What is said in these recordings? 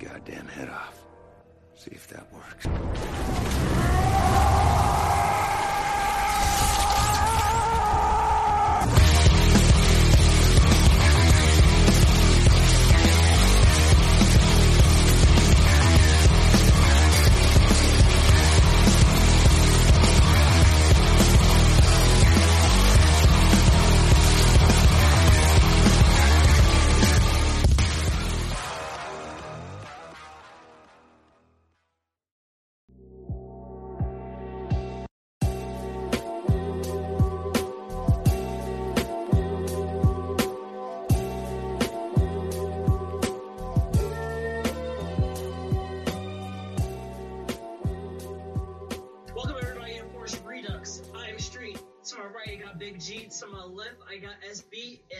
your goddamn head off. See if that works.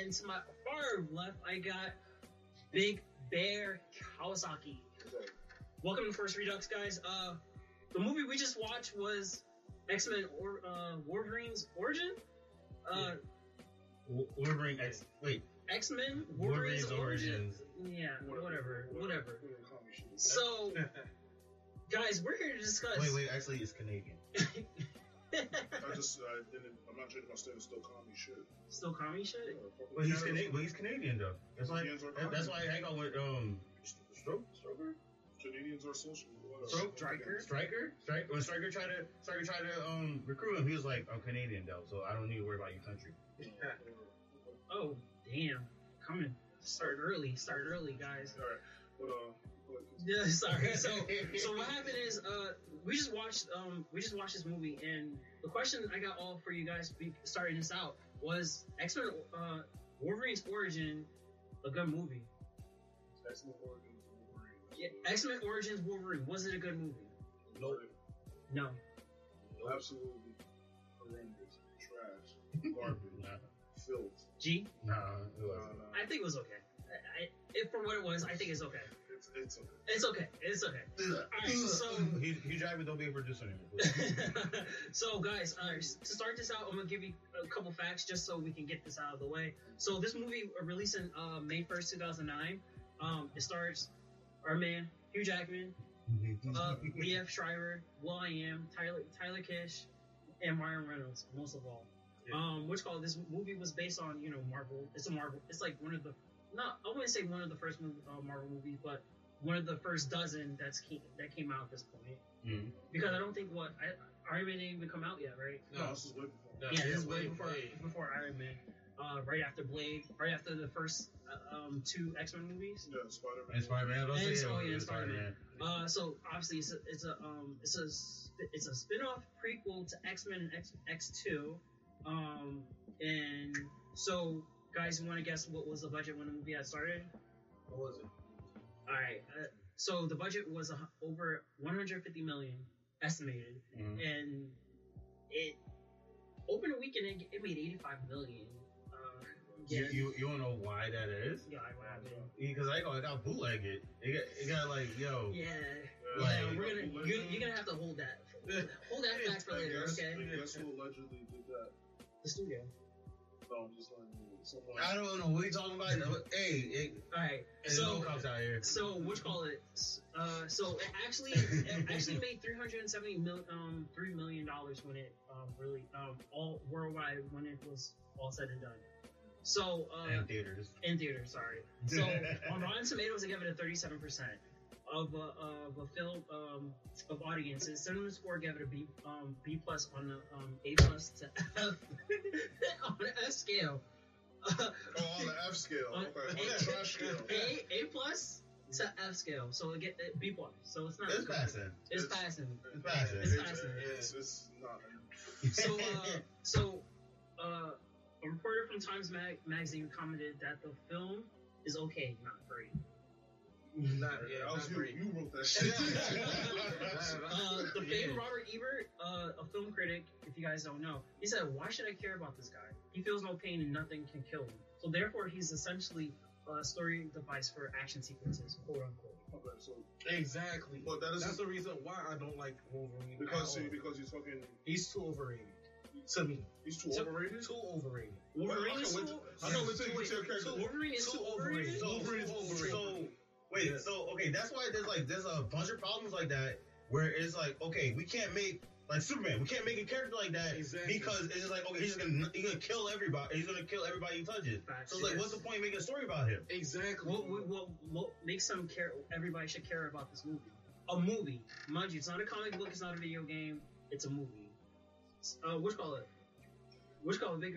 SB. And to my far left, I got Big Bear Kawasaki. Welcome to First Redux, guys. Uh, the movie we just watched was X Men or uh, Wolverine's Origin. Uh, W- Wolverine X. Wait, X Men Wolverine's Wolverine's Origin. Origins. Yeah, whatever, whatever. So, guys, we're here to discuss. wait, wait. Actually, it's Canadian. I just I didn't. I'm not changing my stance. Still call me shit. Still comedy shit. But he's Canadian. But he's Canadian though. That's why. Canadians are that- That's why I hang out with um. Stroke, Stroker, Canadians are social. Whatever. Stroke, Stryker? Stryker, Stryker. When Stryker tried to Stryker tried to um recruit him, he was like, "I'm Canadian though, so I don't need to worry about your country." Oh, damn. Coming. Start early. Start early, guys. All right, but uh, but, Yeah, sorry. So, so what happened is, uh, we just watched, um, we just watched this movie, and the question I got all for you guys, be, starting this out, was X Men, uh, Wolverine's Origin, a good movie? X-Men Origins Wolverine. Yeah, X Men Origins Wolverine, was it a good movie? Nope. No. Absolutely horrendous. Trash. Garbage. Filth. G, nah, it No, wasn't. no. I think it was okay. I, I, if for what it was, I think it's okay. It's it's okay. It's okay. It's okay. Alright, so Hugh, Hugh Jackman don't be a producer anymore. so guys, uh, to start this out, I'm gonna give you a couple facts just so we can get this out of the way. So this movie uh, released in uh, May 1st, 2009. Um, it stars our man Hugh Jackman, uh, Liev Schreiber, Will I Am, Tyler Taylor Kitsch, and Ryan Reynolds. Most of all, Yeah. um, which called this movie was based on you know Marvel. It's a Marvel. It's like one of the not I wouldn't say one of the first movie, uh, Marvel movies, but one of the first dozen that's came, that came out at this point. Mhm. Because I don't think what I, Iron Man didn't even come out yet, right? No, this is way before. No. yeah, this is way before wait. before Iron Man. Uh, right after Blade, right after the first uh, um, two X Men movies. Yeah, Spider-Man. Spider-Man. I And so- yeah, yeah, Spider-Man. Uh, so obviously it's a, it's a um it's a it's a spin-off prequel to X Men and X X two, um and so guys, you want to guess what was the budget when the movie had started? What was it? All right, uh, so the budget was a, over 150 million estimated, Mhm. and it opened a weekend and it made 85 million. Uh, yeah, You, you you wanna know why that is? yeah, I what? Because I got, I got bootleg it. It got, it got like, yo. Yeah, Yeah, Like- yeah, we're gonna you're, you're gonna have to hold that hold that fact for I later, guess, okay? I guess who allegedly did that? The studio. No, I'm just letting you. Someone. I don't know what you talking about. Hey, it, All right, so no out here. so what you call it? Uh, so it actually it actually made 370 mil um three million dollars when it um really um all worldwide when it was all said and done. So uh, And theaters. in theaters, sorry. So on Rotten Tomatoes, they give it a 37 percent of a, of a film um, of audiences. Cinema Score gave it a B um, B plus on the um, A plus to F on the F scale. Oh, on the F scale. Okay. On the trash scale. A A plus to F scale, so it get B plus. So it's not. It's passing. It's It's- passing. It's passing. It's It's, passing. it's, it's not. So, uh, so uh, a reporter from Times Mag- magazine commented that the film is okay, not great. Not, yeah, that was not you. great. You wrote that shit. Uh, the Yeah. famed Robert Ebert, uh, a film critic, if you guys don't know, he said, "Why should I care about this guy? He feels no pain and nothing can kill him. So therefore, he's essentially a story device for action sequences, quote unquote." okay, so Exactly. But that is- That's the reason why I don't like Wolverine. because see, because you're talking, he's too overrated. To me, He's too So- overrated. too overrated. Wolverine Well, is too. I know, let's take- wait, let's take a character. so Wolverine is Too too overrated. overrated. Wolverine is Wolverine. So wait, so okay, that's why there's like there's a bunch of problems like that where it's like okay, we can't make like Superman, we can't make a character like that Exactly. because it's just like okay, he's just gonna he's gonna kill everybody, he's gonna kill everybody he touches. Facts, So it's like, what's the point of making a story about him? Exactly. What, what, what, what makes some care? Everybody should care about this movie. A movie, mind you, it's not a comic book, it's not a video game, it's a movie. Uh, which call it? Which call it? Big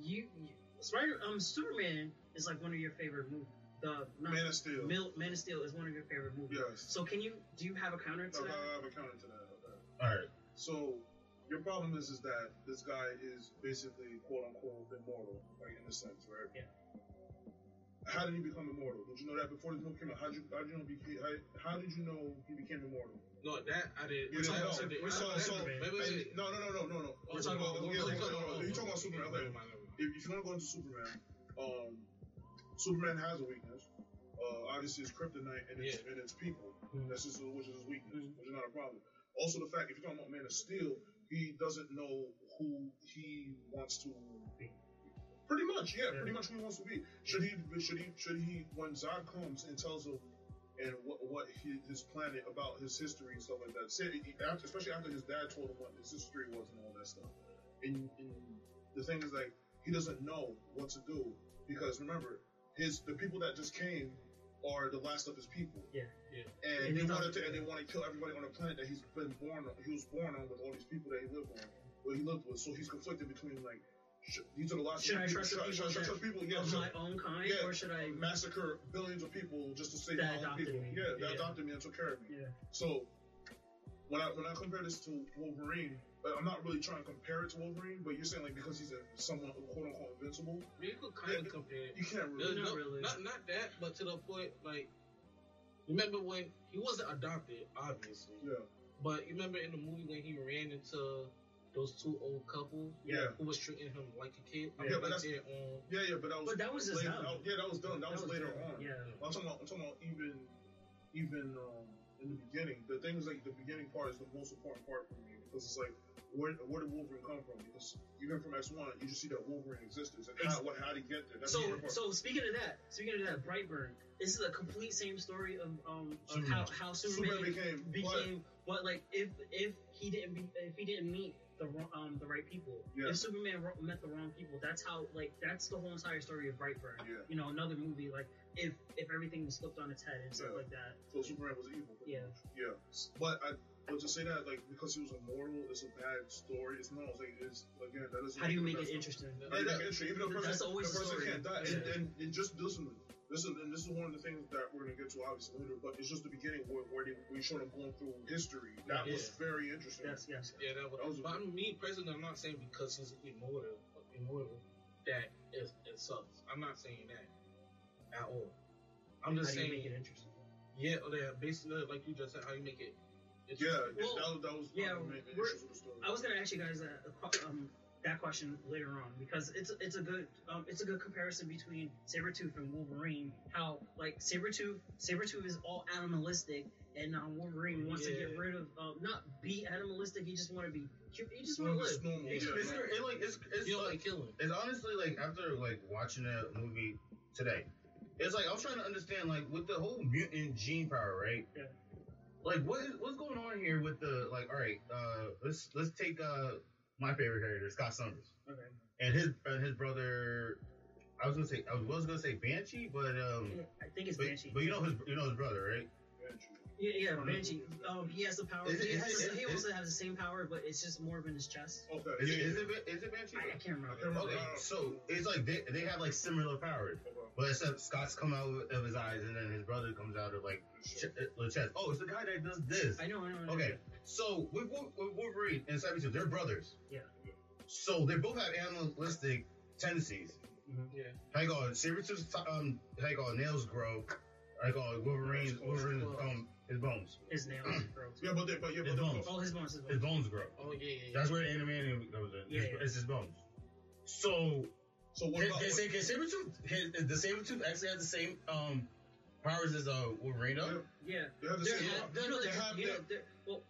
You, you Spider, um, Superman is like one of your favorite movies. The not, Man of Steel. Mil, Man of Steel is one of your favorite movies. Yes. So can you do you have a counter to No, that? I have a counter to that. Okay. All right, So your problem is is that this guy is basically quote unquote immortal, like in a sense, right? Yeah. How did he become immortal? Did you know that before this movie came out? How did you how did you know he, how, how did you know he became immortal? no, that I did. You didn't know. I We're I- so, I- and- no, no, no, no, no, no. We're talking about- yeah, we're yeah, talking no, no, about- no, You're talking about Superman. Okay. Never mind, never mind. If, if you want to go into Superman, um, Superman has a weakness. Uh, obviously, it's kryptonite and it's, and it's people. Mhm. That's just which is his weakness, Mhm. which is not a problem. Also, the fact if you're talking about Man of Steel, he doesn't know who he wants to be. Pretty much, yeah, Yeah. pretty much who he wants to be. Should he? Should he? Should he? When Zod comes and tells him and what what he, his planet about his history and stuff like that. Say, after, especially after his dad told him what his history was and all that stuff. And, and the thing is like he doesn't know what to do because remember his the people that just came are the last of his people. Yeah, yeah. And, And they wanted to and they want to kill everybody on the planet that he's been born on. He was born on with all these people that he lived on, what he lived with. So he's conflicted between like. sh- These are the last. Should I people- trust the should, people should I trust people? Yeah, of should- my own kind, yeah, or should I? massacre billions of people just to save my own people. me. Yeah, that Yeah. adopted me and took care of me. Yeah. So when I when I compare this to Wolverine, but I'm not really trying to compare it to Wolverine, but you're saying like because he's a somewhat quote unquote invincible, You could kind of compare it. you can't really. No, Not no, really. Not not that, but to the point like. Remember when he wasn't adopted, obviously, Yeah, but you remember in the movie when he ran into those two old couples yeah, who was treating him like a kid. Yeah, I but mean, that's- their own. yeah, yeah. But that was But that was just later, done. that- yeah, that was done. That, was, later done. on. Yeah. I'm talking about. I'm talking about even even um, in the beginning. The thing is like the beginning part is the most important part for me because it's like where where did Wolverine come from? Because even from X one, you just see that Wolverine existed and how what how did he get there? That's So, the so speaking of that, speaking of that, Brightburn. This is a complete same story of um of Superman. how how Superman Superman, became, became what like if if he didn't be if he didn't meet the wrong um the right people Yeah. if Superman met the wrong people that's how like that's the whole entire story of Brightburn Yeah. you know another movie like if if everything was flipped on its head and stuff Yeah. like that So Superman was evil. Yeah. Yeah. But I but to say that like because he was immortal, it's a bad story. It's no, it's like it's again that is. how do you make it interesting How do you make it interesting? Even though the That's always the the person story. can't die, Yeah. and, and, and just listen. Listen, and this is one of the things that we're gonna get to obviously later, but it's just the beginning where, where they, we showed him going through history. That was very interesting. yes yes Yeah, that was. That was- but I mean, me personally, I'm not saying because he's immortal, immortal, that it, it sucks. I'm not saying that at all. I'm just how just do you saying, make it interesting yeah, oh, yeah, basically, like you just said, how you make it. Yeah. Well, that, that was yeah, the main we're- issues with the story. I was gonna ask you guys a, a, um, that question later on because it's it's a good um, it's a good comparison between Sabretooth and Wolverine. How like Sabretooth Sabretooth is all animalistic and um, Wolverine wants to get rid of um, not be animalistic. He just want to be hu- he just It's want to live. normal. It's, yeah, it's, it, like it's it's you don't like like killing. it's honestly like after like watching that movie today, it's like I was trying to understand like with the whole mutant gene power, right? Yeah. Like what is what's going on here with the like? All right, uh, let's let's take uh my favorite character, Scott Summers, Okay. and his and his brother. I was gonna say I was gonna say Banshee, but um, I think it's but, Banshee. but you know his you know his brother, right? Yeah, yeah, Banshee. Um, he has the power. Is it- he is has, it- he is- also has the same power, but it's just more of in his chest. Okay. Is, yeah, it, is it Ba- is it Banshee? I, I can't remember. I can't remember. Okay, so it's like they, they have like similar powers, Okay. but except Scott's come out of his eyes, and then his brother comes out of like ch- uh, the chest. Oh, it's the guy that does this. I know, I know. I know. Okay, so with, Wol- with Wolverine and Sabretooth, they're brothers. Yeah. So they both have animalistic tendencies. Yeah. How you call it? Sabretooth's um, how you call it? Nails grow. How you call it? Wolverine, Wolverine's um, his bones. His nails grow. Yeah, but they, but yeah, His but bones. the, Oh, his bones. His His bones. bones grow. Oh yeah, yeah. yeah. That's where the animating goes in. Yeah, It's- yeah. It's his bones. So so what Can, about? can, say, can Sabretooth, his, the Sabretooth actually has the same um, powers as uh, Wolverine, though? Yeah. They have the They're, same. ha- you know, they they're, have you they're, well,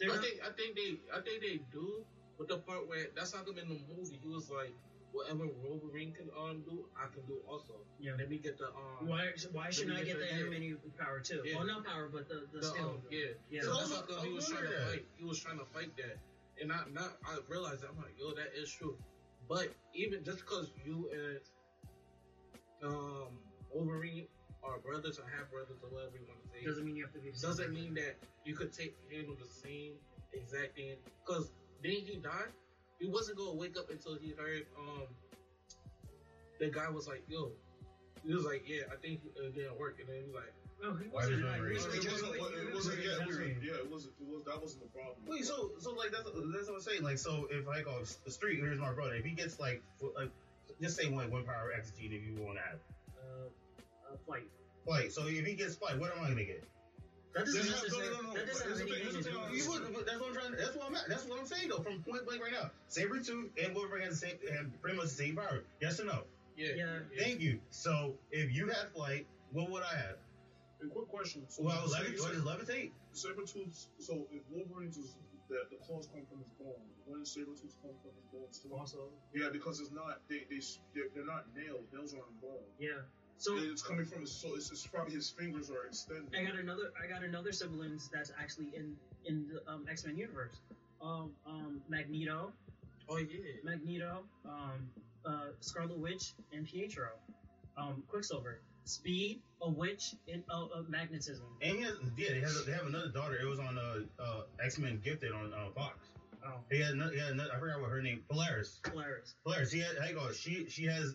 they're I not, think I think they I think they do, But the part where that's how come in the movie he was like, whatever Wolverine can um do, I can do also. Yeah. Let me get the um. Why, why shouldn't I get the get the- animating power too? Yeah. Well, not power, but the, the, the, skill. um, yeah. Yeah. So that's how was- come I he was trying to fight. He was trying to fight that, and I not I realized that I'm like, yo, that is true. But even just because you and um Wolverine are brothers or half brothers or whatever you want to say, Doesn't mean you have to be. doesn't mean that you could take handle the same exact thing. Because then he died. He wasn't gonna wake up until he heard um the guy was like, yo. He was like, yeah, I think it didn't work, and then he was like, No, he wasn't. was he Wolverine? was It wasn't. It wasn't. Yeah, it wasn't. exaggerating. Yeah, it wasn't. It was. That wasn't the problem. Wait, so so like that's that's what I'm saying. Like so, if I go the street, here's my brother. If he gets like like just say one one power exegete if you want to have Uh, uh, flight. flight. So if he gets flight, what am I gonna get? That doesn't no, no, no, That doesn't but have here's anything to do here's the with thing, you would- That's what I'm trying. That's what I'm at. That's what I'm saying though. From point blank right now, Sabretooth and Wolverine has the same, have pretty much the same power. Yes or no? yeah, Yeah. Thank you. So if you had flight, what would I have? A quick question. So, Well, I was say- levitate. What is levitate? Sabretooth's. So if Wolverine's is that the claws come from his bone, when Sabretooth's come from his bones too? Also, Yeah, because it's not. They they they're, they're not nails. Nails aren't bone. yeah. So it's coming from his. So it's, it's probably his fingers are extended. I got another. I got another siblings that's actually in in the um, X Men universe. Um, um, Magneto, Oh yeah. Magneto, um, uh, Scarlet Witch, and Pietro. Um, Quicksilver, Speed, a witch, and uh, uh, magnetism. And he has, yeah, they have, they have another daughter. It was on uh, uh, X Men Gifted on uh, Fox. Oh, He had, another, he had another, I forgot what her name. Polaris. Polaris. Polaris. He had, I go. She she has,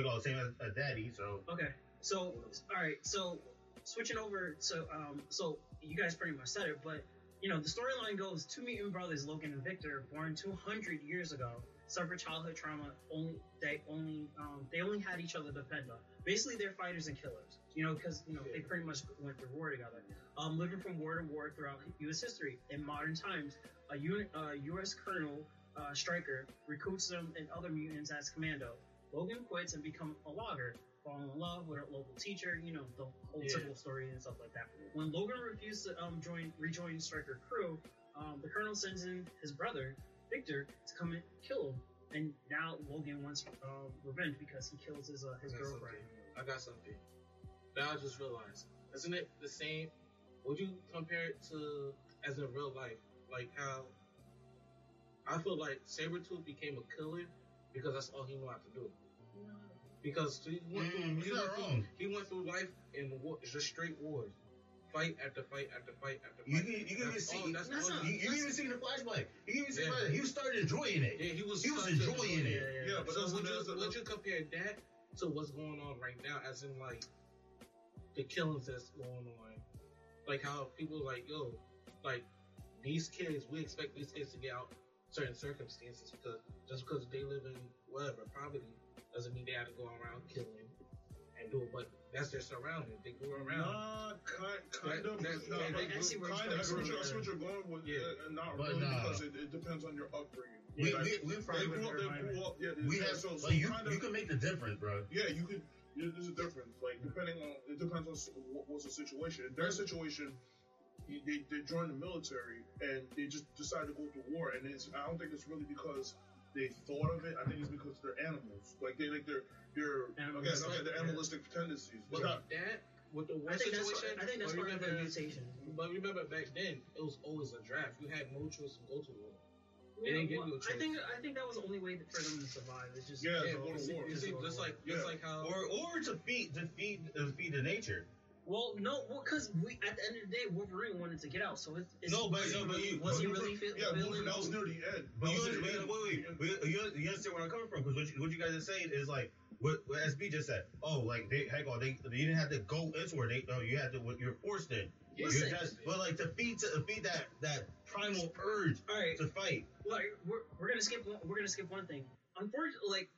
Go same as a daddy. So Okay, so all right, so switching over to um, so you guys pretty much said it, but you know the storyline goes: two mutant brothers, Logan and Victor, born 200 years ago, suffered childhood trauma. Only they only um, they only had each other to depend on. Basically, they're fighters and killers. You know, because you know they pretty much went through war together. Um, living from war to war throughout U.S. history. In modern times, a uni- uh, U.S. Colonel uh, Stryker recruits them and other mutants as commando. Logan quits and becomes a logger, falling in love with a local teacher, you know, the whole Yeah. typical story and stuff like that. When Logan refused to um, join rejoin Stryker crew, um, the colonel sends in his brother, Victor, to come and kill him. And now Logan wants um, revenge because he kills his uh, his I girlfriend. something. I got something. Now I just realized, isn't it the same? Would you compare it to as in real life, like how I feel like Sabretooth became a killer because that's all he knew how to do. Because he went through, Mm, he, you're went not through he went through life in war, just straight wars, fight after fight after fight after you fight. can you can even see all- that's That's not- you, he- you can even see the flashback. You can even see Yeah. he was starting enjoying it. yeah, he was he was such enjoying it. Yeah, Yeah, but so that's would you, would you compare that to what's going on right now, as in like the killings that's going on, like how people like yo, like these kids, we expect these kids to get out certain circumstances because just because they live in whatever poverty doesn't mean they have to go around killing and do it, but that's their surrounding. They go around. Nah, kind, kind That- of. that- nah, yeah, but I see kind of. I see what you're, I see from. what you're going with. Yeah. Yeah, and not But really nah. because it, it depends on your upbringing. We Like, we we they probably grew up. They grew up. Yeah, we have so, so like you kind of, you can make the difference, bro. Yeah, you could. Yeah, there's a difference. Like depending on it depends on what, what's the situation. In their situation, they they joined the military and they just decided to go to war. And it's I don't think it's really because they thought of it. I think it's because they're animals. Like they like they're they're again Animalistic, okay they're yeah. animalistic tendencies. But not- that with the war I think that's situation, I think that's but part of the remember- mutation. But remember back then, it was always a draft. You had no choice to go to war. They didn't give you a I choice. think I think that was the only way for them to survive. It's just Yeah, Yeah, go to war. you see, just like just Yeah. like how Or or to feed to feed to feed the nature. Well, no, well, because we at the end of the day, Wolverine wanted to get out. So it, it's, No, but- was, no, he but really, you- was he but- really feel, yeah. Wolverine, that was near the end. But you, was wait, wait, wait, wait, you, you understand where I'm coming from? Because what you, what you guys are saying is like what, what SB just said. Oh, like they, heck, oh, they, they didn't have to go into it. They, oh, you had to, you're forced in. You're Listen. just, but like to feed to feed that that primal urge All right, to fight. like we're, we're gonna skip one, we're gonna skip one thing. Unfortunately, like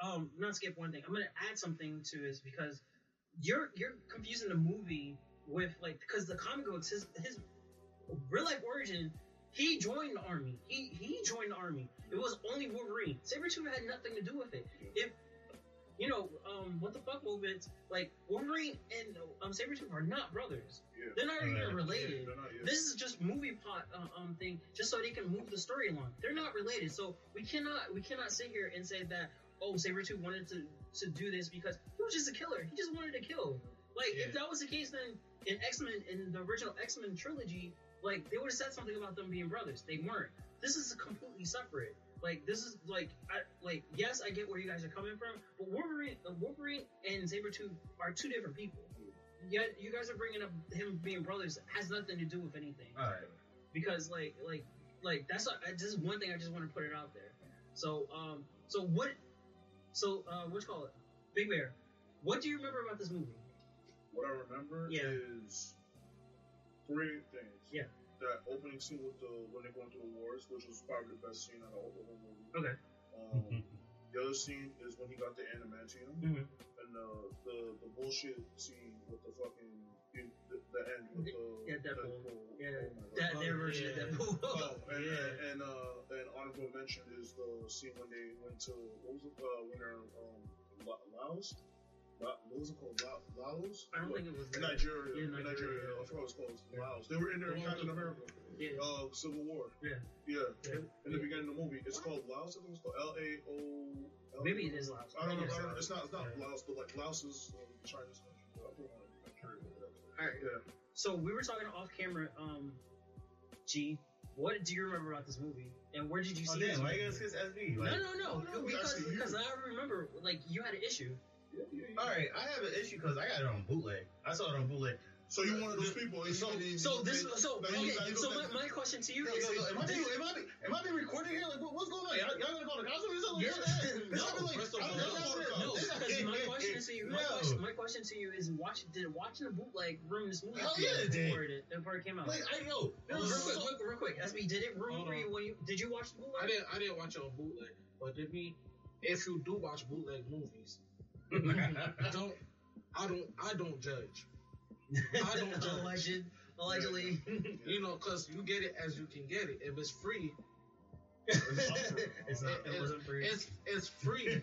um, not skip one thing. I'm gonna add something to this because you're you're confusing the movie with like because the comic books his his real life origin. He joined the army. He he joined the army. It was only Wolverine. Sabretooth had nothing to do with it. If you know, um, what the fuck movements, like Wolverine and um, Sabretooth are not brothers. Yeah. They're not even related. They're not yet. This is just movie plot uh, um thing, just so they can move the story along. They're not related, so we cannot we cannot sit here and say that oh Sabretooth wanted to to do this because he was just a killer. He just wanted to kill. Like if that was the case, then in X Men in the original X Men trilogy, like they would have said something about them being brothers. They weren't. This is completely separate. Like this is like I like yes, I get where you guys are coming from, but Wolverine, uh, Wolverine and Sabretooth are two different people. Yet you guys are bringing up him being brothers has nothing to do with anything All right. because like like like that's a, is one thing I just want to put it out there. So um so what so uh what you call it Big Bear? What do you remember about this movie? What I remember Yeah. is three things. Yeah. That opening scene with the when they're going through the wars, which was probably the best scene out of all the whole movie. Okay. Um, the other scene is when he got the adamantium, Mhm. and the, the the bullshit scene with the fucking the, the end with the Yeah, Deadpool. Deadpool. Yeah, Oh that their version yeah. of Deadpool. Oh, and, Yeah. and, and uh, and honorable mention is the scene when they went to what was it? Uh, when they're um, La- Laos. La- what was it called? La- Laos. I don't think it was In. Nigeria. Yeah, In Nigeria. Nigeria. I forgot what it's called. Laos. They were in there in Yeah. Captain America. Yeah. Uh, Civil War. Yeah. Yeah. Yeah. In the beginning of the movie, it's called Laos. I think it's called L A O. Maybe it is Laos. I don't know. Maybe I it's It's not. It's not Yeah. Laos, but like Laos is um, Chinese country. But I think like Nigeria. or whatever. All right. Yeah. So we were talking off camera. Um, G, what do you remember about this movie, and where did you Oh see damn! this? Why you movie? guys kiss SB? No, Like, no, no, No, no, we because because I remember like you had an issue. All right, I have an issue because I got it on bootleg. I saw it on bootleg. So you're one of those people. and So- you- So this, so okay. you- So my, my question to you Yo, is, yo, yo, am, I being, am, I being, am I being recorded here? Like, what, what's going on? Y'all, y'all gonna call the cops on me something? Yeah. The? No, like, first of I've all, been no, no, because my question to you, my No. question, my question to you is, watch did watching the bootleg ruin this movie? Hell yeah, it did. before it, before it came out. Like, I know. There real, was quick, so, real, quick, SB, did it ruin for you when you did you watch the bootleg? I didn't I didn't watch it on bootleg, but did we? If you do watch bootleg movies, don't I don't I don't judge. I don't judge. Alleged, allegedly. You know, cause you get it as you can get it. If it's free, it's not. It wasn't free. it's it's free.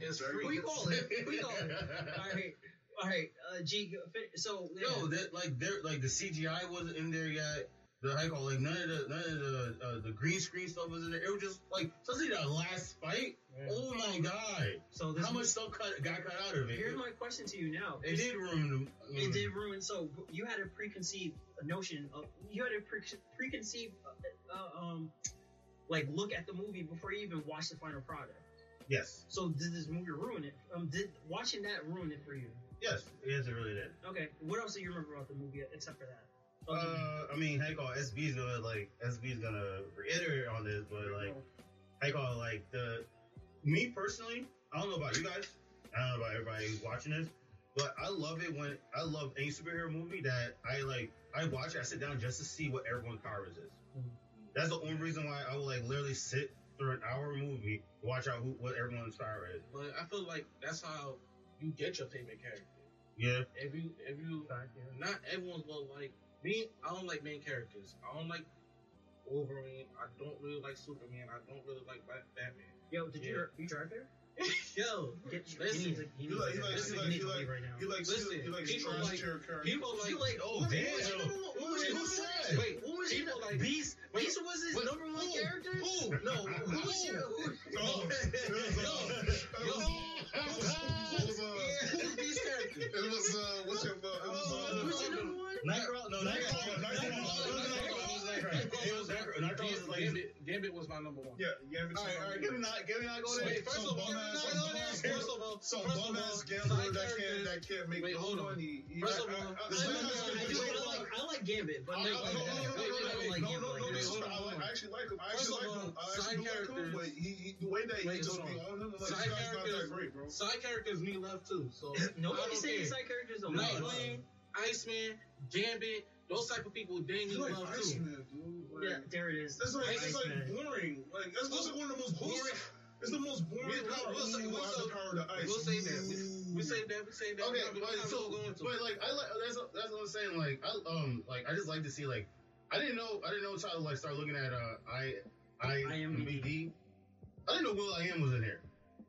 It's free. We call it. We call it. All right, all right. Uh, G, so yeah. Yo, that like there like the CGI wasn't in there yet. The you call like none of the none of the uh, the green screen stuff was in there. It was just like especially that last fight. Oh my god! so this How much stuff cut got cut out of it? Here's my question to you now. It did ruin. The, It did ruin. So you had a preconceived notion of you had a pre- preconceived uh, uh, um like look at the movie before you even watched the final product. Yes, So did this movie ruin it? Um, did watching that ruin it for you? yes, yes, it really did. Okay. What else do you remember about the movie except for that? Uh, I mean, hey, call SB's gonna like SB's gonna reiterate on this, but like, hey, call like the me personally. I don't know about you guys. I don't know about everybody watching this, but I love it when I love any superhero movie that I like. I watch it. I sit down just to see what everyone's powers is. Mhm. That's the only reason why I will like literally sit through an hour movie to watch out who what everyone's power is. But I feel like that's how you get your favorite character. Yeah, If you if you not everyone's gonna like me. I don't like main characters. I don't like Wolverine. I don't really like Superman. I don't really like Batman. Yo, did you you drive there? Yo, get, Listen, he needs a, he You needs like, a, you like, Listen, you he like, needs you to like, leave right now. you like, Listen, you like people trash like- tier characters. People like You like- Oh what- damn! what was he- Who was who- who's trash? Wait, Who was people he? like Beast? wait, Beast was his wait, number one who? character? Who? No, who was your? Who? No, it was, uh, it was, it was, uh, Who's these characters? it was, uh, what's your, uh, it was, uh, Who was your number one? Nightcrawler? No, Nightcrawler. Nightcrawler. Nightcrawler. It was Nightcrawler. Nightcrawler like. Gambit, Gambit was my number one. yeah, Gambit's All right, all right. Give me not. Give me not go there. Wait, first Some of all, bum ass- no, some no, bum no, ass- first of all, some first of bum all, ass gambler side that can't characters- that can't make Wait, no hold on. money. He- uh, First of all, I- I, the side I, characters- I, do, I like I like Gambit, but I- like, I- no, no, no, no, wait, wait, no, no, I like Gambit, no, like no, Gambit. disrespect. I like- I actually like him. I First actually of like all, him. I actually side do like him, characters- but he, he the way that he Wait, just be on. on him, like, Side this guy's not that characters- great, bro. Side characters need love too. So I Nobody's don't saying care. side characters don't. Nightwing, Iceman, Gambit, those type of people, they need He's like love too. Iceman, dude. Like, Yeah, there it is. That's like, it's like Iceman. boring. Like that's, that's like one of the most Who's- boring. It's the most boring We- we- power. we'll say- Ooh, we'll I say- the power to ice. We'll say that. We, we say that. We say that. Okay, We're but probably- so, going to. but like I like that's that's what I'm saying. Like I um like I just like to see like I didn't know I didn't know until I like start looking at uh I I IMDb. IMDb. I didn't know Will I Am was in there.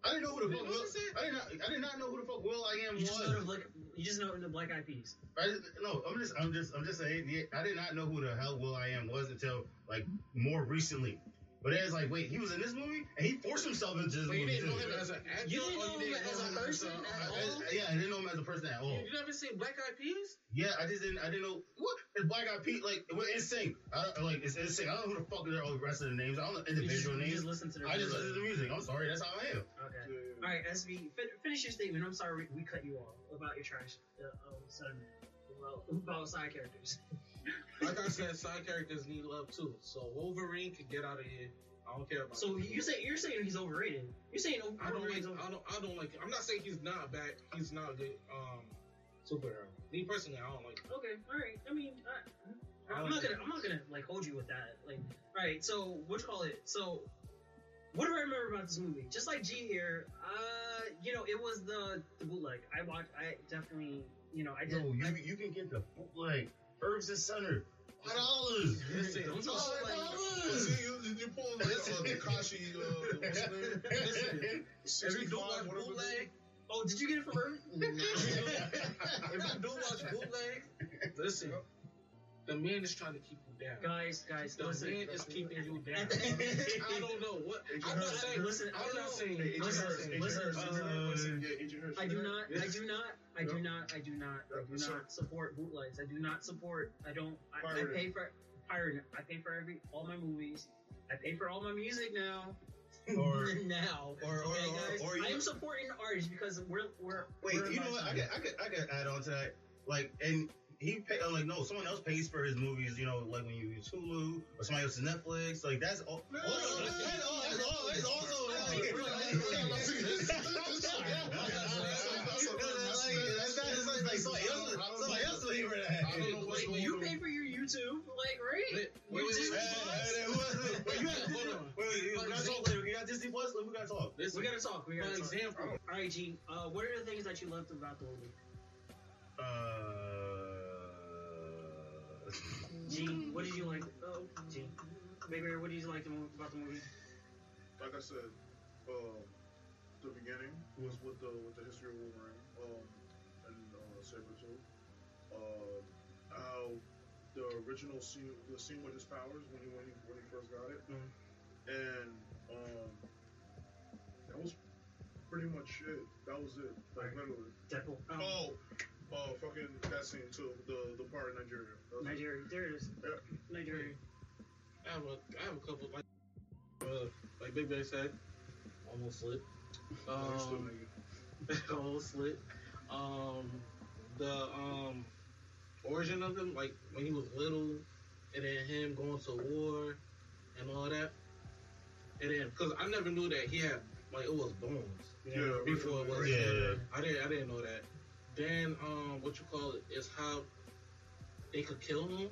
I didn't know who the fuck Will. I'm saying? I did not. I did not know who the fuck Will I am You just know the was. black. You just know the Black Eyed Peas. I just, no, I'm just, I'm just, I'm just saying. I did not know who the hell Will I am was until like more recently. But it's like, wait, he was in this movie and he forced himself into this But you movie didn't know him as an actor. You didn't know him as a person at all? Yeah, I didn't know him as a person at all. You never seen Black Eyed Peas? Yeah, I just didn't. I didn't know what is Black Eyed Peas like. What insane? I don't, like it's insane. I don't know who the fuck are all the rest of the names. I don't know You just, individual you names. just listen to the. I just listen to the music. I'm sorry, that's how I am. Okay. Yeah, yeah. All right, SB, fin- finish your statement. I'm sorry we, we cut you off about your trash uh, um, segment about, about side characters. Like I said, side characters need love too. So Wolverine can get out of here. I don't care about. So him. you say you're saying he's overrated. You're saying over- I don't like. overrated's over- I don't. I don't like. I'm not saying he's not bad. He's not a good um superhero. Me personally, I don't like. Him. Okay, all right. I mean, I, I I'm don't not gonna I'm not gonna like hold you with that. Like, all right. So what you call it? So what do I remember about this movie? Just like G here, uh, you know, it was the the bootleg. I watched. I definitely, you know, I did. Yo, you I, you can get the bootleg Herbs and Center. Five dollars. Listen, Don't talk Five like- dollars. see, you, you pull like uh, Takashi, uh, what's? Listen, if you do 65, watch bootleg, oh, did you get it from her? if you do watch bootleg, listen. The man is trying to keep you down. guys, guys, The listen. man is keeping you down. I don't know what. I'm not saying. Listen, I I'm don't saying. Hey, I'm not Hurst, saying. Agent listen, listen, listen. yeah, Agent I do not, I do not, I do not, I do not, I do not support bootlegs. I do not support. I don't. I, I pay for pirating. I pay for every all my movies. I pay for all my music now. Or- now, or- or- okay, or- guys, or I am supporting artists because we're we're. Wait, we're you know what? I could, I could, I could add on to that. Like, and he pay, uh, like, no, someone else pays for his movies. You know, like when you use Hulu or somebody else's Netflix. Like that's all. No, oh, no, that's, that's all. That's all. That's also. I like- pay for it. That's not- it's like- like somebody else- will hear that. I don't know what's Wait, you pay for your YouTube, like right? Wait, wait, wait, wait, Hey, Plus? hey, hey, wait, you got Disney- Hold on. Wait, wait, we gotta talk later. We got Disney Plus. We gotta talk. Listen, We gotta talk. We for gotta talk. example, All right, G. Uh, what are the things that you loved about the movie? Uh, G, what did you like? Oh, G. Big Bear, what did you like about the movie? like I said, um, the beginning was with the with the history of Wolverine um, and uh, Sabretooth. Um, how the original scene, the scene with his powers when he when he when he first got it, Mhm. and um, that was pretty much it. That was it. Like literally. Deadpool. Um, Oh, oh, fucking that scene too. The the part in Nigeria. That. Nigeria. There it is. Yeah. Nigeria. I have a, I have a couple like, uh, like Big Bear said, almost lit. Um, almost lit. Um, the um origin of him, like when he was little, and then him going to war and all that, and then because I never knew that he had like it was bones Yeah, before it was. Yeah. I didn't I didn't know that. Then um, what you call it is how they could kill him.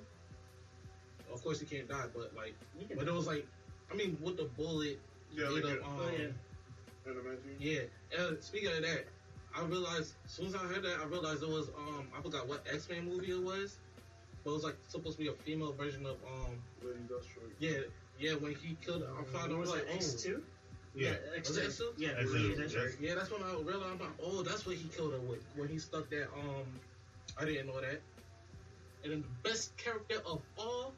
Of course he can't die, but like, but it was like, I mean, with the bullet, Yeah, made like up, it- um, Oh, yeah. Yeah. And speaking of that, I realized as soon as I heard that, I realized it was um I forgot what X Men movie it was, but it was like supposed to be a female version of um Lady Deathstrike. yeah yeah when he killed her. I found out I was like X oh two? Yeah. X Was it two. X2? Yeah, X2, Lady Deathstrike. yes. yeah that's when I realized I'm like oh that's what he killed her with when he stuck that um I didn't know that. And then the best character of all,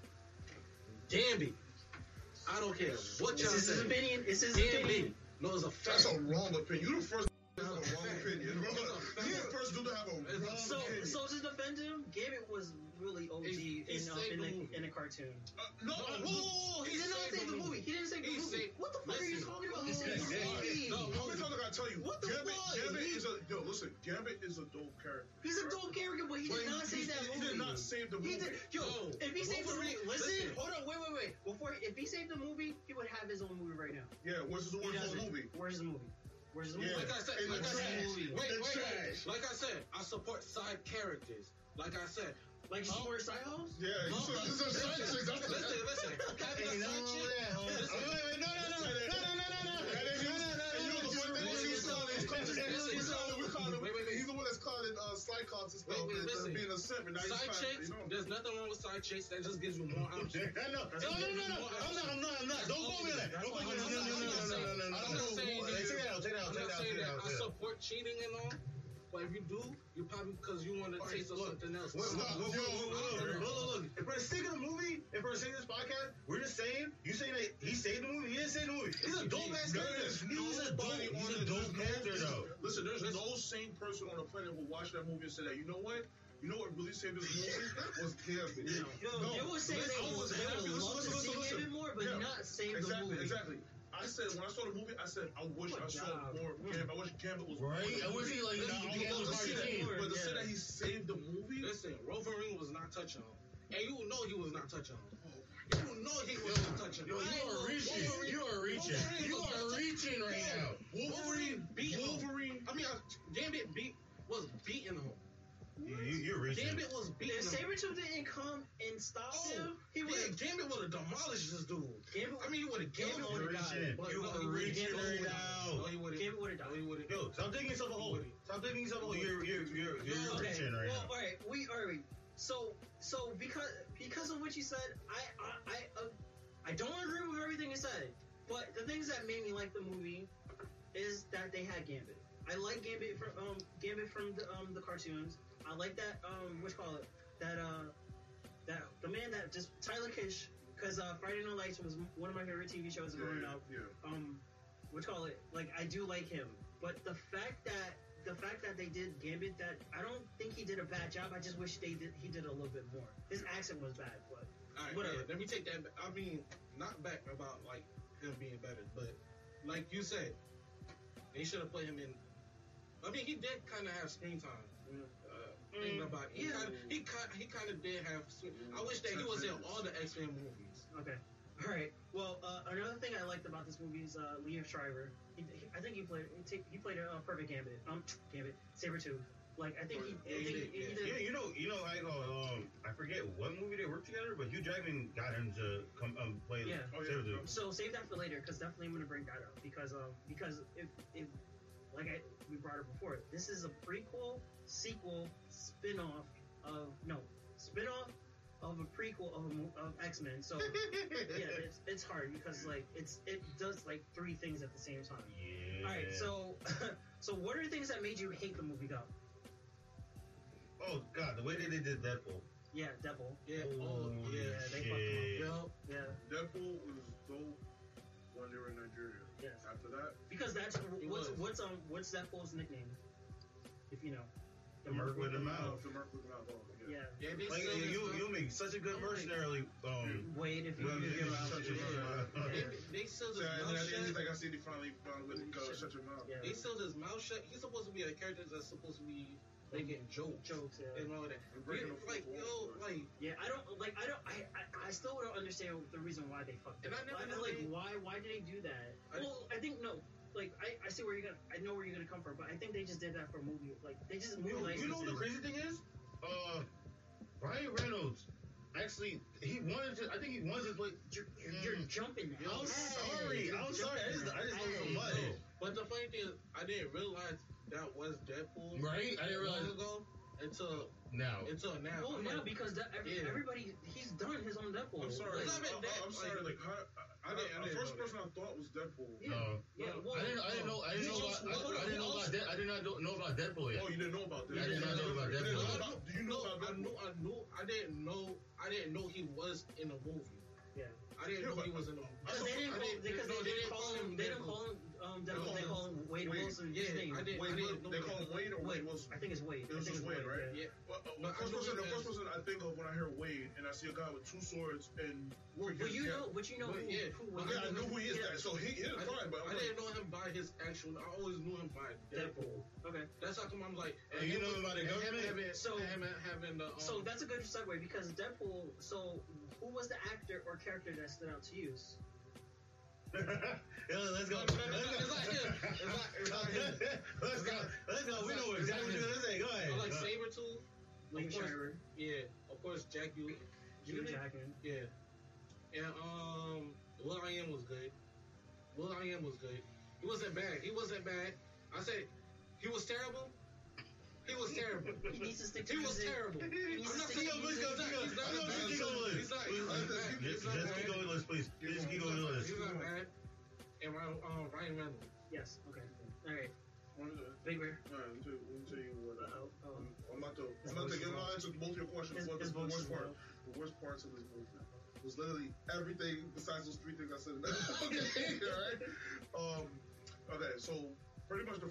Gambit. I don't care what It's y'all his say. opinion. It's his Gambit. opinion. No, it's a fact. That's a wrong opinion. You the first to have a It's a wrong So, opinion. so to defend him, Gambit was really OG He- he in, uh, in, the the, in a cartoon. Uh, no, No, whoa, whoa, whoa, He He did not save the movie. movie. He didn't save the He movie. saved- What the fuck are you talking about? He No, saved the movie. No, How many times I gotta tell you? What the Gambit, fuck? Gambit is a yo. Listen, Gambit is a dope character. He's a dope character, but he did not save that movie. He did not save the movie. Yo, if he saved the movie, listen, listen. hold on, wait, wait, wait. Before, if he saved the movie, he would have his own movie right now. Yeah, what's his He movie? Where's his movie? Where's his movie? Yeah. Like I said, In like the I said, trash. wait, wait, the wait. Like I said, I support side characters. Like I said, Like Oh. Summer Psychos? Yeah, you No, said this is a listen, side chick. That's listen, listen. Having Hey, a no, side chick. that, hold on. Listen. Wait, wait, wait, no, no, no, no, no, no, no, no, no. And then he was- and you know the funny thing is he's calling, he's calling, he's calling, we call him, Wait, wait, wait. He's the one that's calling uh, Cyclops and stuff, Wait, wait, uh, listen. being a simp, now Side chicks, you know. there's nothing wrong with side chicks. That just gives you more options. No, no, no, no, no, no. I'm not, I'm not, I'm not. Don't me on that. Don't me on that. No, no, no, no, no, no, no, no. I'm not saying Hey, Take that out, take that out, take that support cheating and all, but if you do, you probably because you want to taste of look, something else. Look, look, Stop. look, look, look, look, yo. look, look, look. And for the sake of the movie, and for the sake of this podcast, we're just saying, you say that he saved the movie, he didn't save the movie. He's a dope ass There character. He's a dope, nobody he's on a the- dope character though. Listen, there's no sane person on the planet who watched that movie and said that. You know what? You know what really saved this movie was Gambit. Yo, No, they will say listen, they, I was they would love to see listen. More, but Yeah. not save Exactly, the movie. exactly. I said when I saw the movie, I said I wish I saw more Gambit. I wish Gambit was Right? I wish he like, nah, but was part of the that- team. But to say that he saved the movie, Listen, Wolverine was not touching him, and you know he was not touching him. You know he was not touching him. Yo, you are reaching. You are reaching. You are reaching right now. Wolverine beat. Wolverine. I mean, uh, Gambit beat was beating him. You, you, you're reaching. Gambit was beating If him. Sabretooth didn't come and stop Oh, him, he would yeah, have. Gambit would have demolished this dude. Gambit, I mean, he would have killed Gambit him. You're would've died. reaching. But You no, are he would've- reaching no, he would've- now. No, would have. Gambit would have No, died. he would have. Yo, stop digging yourself a hole. Stop digging yourself a hole. You're, you're, you're, you're Okay, reaching right well, now. all right, we all right. So, so because because of what you said, I I I, uh, I don't agree with everything you said. But the things that made me like the movie is that they had Gambit. I like Gambit from um Gambit from the um the cartoons. I like that um what you call it that uh that the man that just Taylor Kitsch because uh Friday Night Lights was one of my favorite TV shows growing Yeah, up yeah. um, what you call it? Like I do like him, but the fact that the fact that they did Gambit, that I don't think he did a bad job. I just wish they did he did a little bit more. His accent was bad, but right, Whatever. yeah, let me take that. Back. I mean, not back about like him being better, but like you said, they should have put him in. I mean, he did kind of have screen time. Thinking Mm, about it. he yeah. he kind he kind of did have. I wish that he was in all the X Men movies. okay. All right. Well, uh, another thing I liked about this movie is uh, Liev Schreiber. He, he, I think he played he, played a uh, perfect Gambit. Um, Gambit, Sabretooth. Like I think he, Yeah, I he think did, he, he yeah. did. Yeah, you know, you know, I go. Um, I forget what movie they worked together, but Hugh Jackman got him to come um, play Yeah. Oh, yeah. Sabretooth. So save that for later because definitely I'm gonna bring that up because um because if if like I we brought it before this is a prequel sequel spin-off of no spin-off of a prequel of a, mo- of X Men so yeah it's it's hard because like it's it does like three things at the same time. Yeah. All right so so what are the things that made you hate the movie though? Oh God, the way that they did Deadpool. Yeah, Devil. Yeah. Oh, Holy yeah. they shit. fucked him Yup. Yeah, Deadpool was dope when they were in Nigeria. yes. After that, Because that's He what's was. what's um what's Deadpool's nickname? If you know. The Merc with the mouth. the Merc with the mouth. Oh, yeah. Yeah. Yeah, Like still you, you make such a good mercenary. Um, Wait, if you Well, can yeah, get yeah, around shut to your mouth. Yeah. They, they still So, his and mouth then at the end, he's shut. like, I see they finally found with uh, shut your mouth. Yeah. They still his mouth shut. He's supposed to be a character that's supposed to be making jokes Jokes, yeah. and all that. And breaking You- like yo, like Yeah, I don't like. I don't. I, I. I still don't understand the reason why they fucked. And it I up. never I, knew like why. Why did they do that? I- well, I think no. Like I, I see where you're gonna. I know where you're gonna come from, but I think they just did that for a movie. Like they just movie you, you know what the crazy thing is? Uh, Ryan Reynolds actually he wanted to. I think he wanted to play. You're, you're jumping. I'm ahead. sorry. You're I'm sorry. I just, I just know so jumping much. ahead. But the funny thing is, I didn't realize that was Deadpool. Right? I didn't long realize ago until now. until now. Well, I'm now like, because that, every, Yeah. everybody he's done his own Deadpool. I'm sorry. It's not I, been that, am sorry. like- Like, how, I, I, I didn't- I the didn't first know person I thought was Deadpool. Yeah. No. Yeah, well, I didn't. I didn't know. I didn't know. About, I, I didn't know about. De- I did not know about Deadpool yet. Oh, you didn't know about that? I did not know about You didn't Deadpool. know Do you know no, about I Deadpool? knew, I knew, I didn't know, I didn't know he was in a movie. Yeah. I didn't Yeah, know but- he was in a movie. Because they didn't I call, because no, they didn't call him. They didn't call him um, Deadpool. They call him Wade Wade. Wilson. Yeah, his name. I didn't. Wade, I didn't they call him Wade or Wade Wade. Wilson? I think it's Wade. It was just it's Wade, right? Yeah. Well, uh, No, the first person, the first person I think of when I hear Wade and I see a guy with two swords and we're But you know, but you know But who, yeah, who but Yeah, I knew who he is. Yeah. That, so he, he didn't I, try, but I I'm like, didn't know him by his actual. I always knew him by Deadpool. Deadpool. Okay. That's how come I'm like. And you know about by the and government? So- having the. Um, So that's a good segue because Deadpool. So who was the actor or character that stood out to you? Yo, let's go. No, no, no, no, it's not him. It's not- it's not him. Let's go. Let's go. We know exactly what you're gonna say. Go ahead. I like Sabretooth. Lee Of course. Yeah, of course, Jack U. Hugh Jackman. Yeah. And um Will I Am was good. Will I Am was good. He wasn't bad. He wasn't bad. I said he was terrible. He was terrible. He needs to stick to He was terrible. He I'm not saying he's music. not- he's not I know, keep going with it. He's not- Please, just- bad. He's not Just keep going with please. Just keep going with. He's not bad. And Ryan, um, Ryan Reynolds. Yes. Okay. All right. Let me- Big Bear. all right, let me tell you- let me tell you what. Uh-oh. Oh. I'm, I'm not to. I'm not to voice give is an answer to both your questions. His- but the worst part, the worst parts of this movie was literally everything besides those three things I said. okay, all right. Um, okay, so pretty much the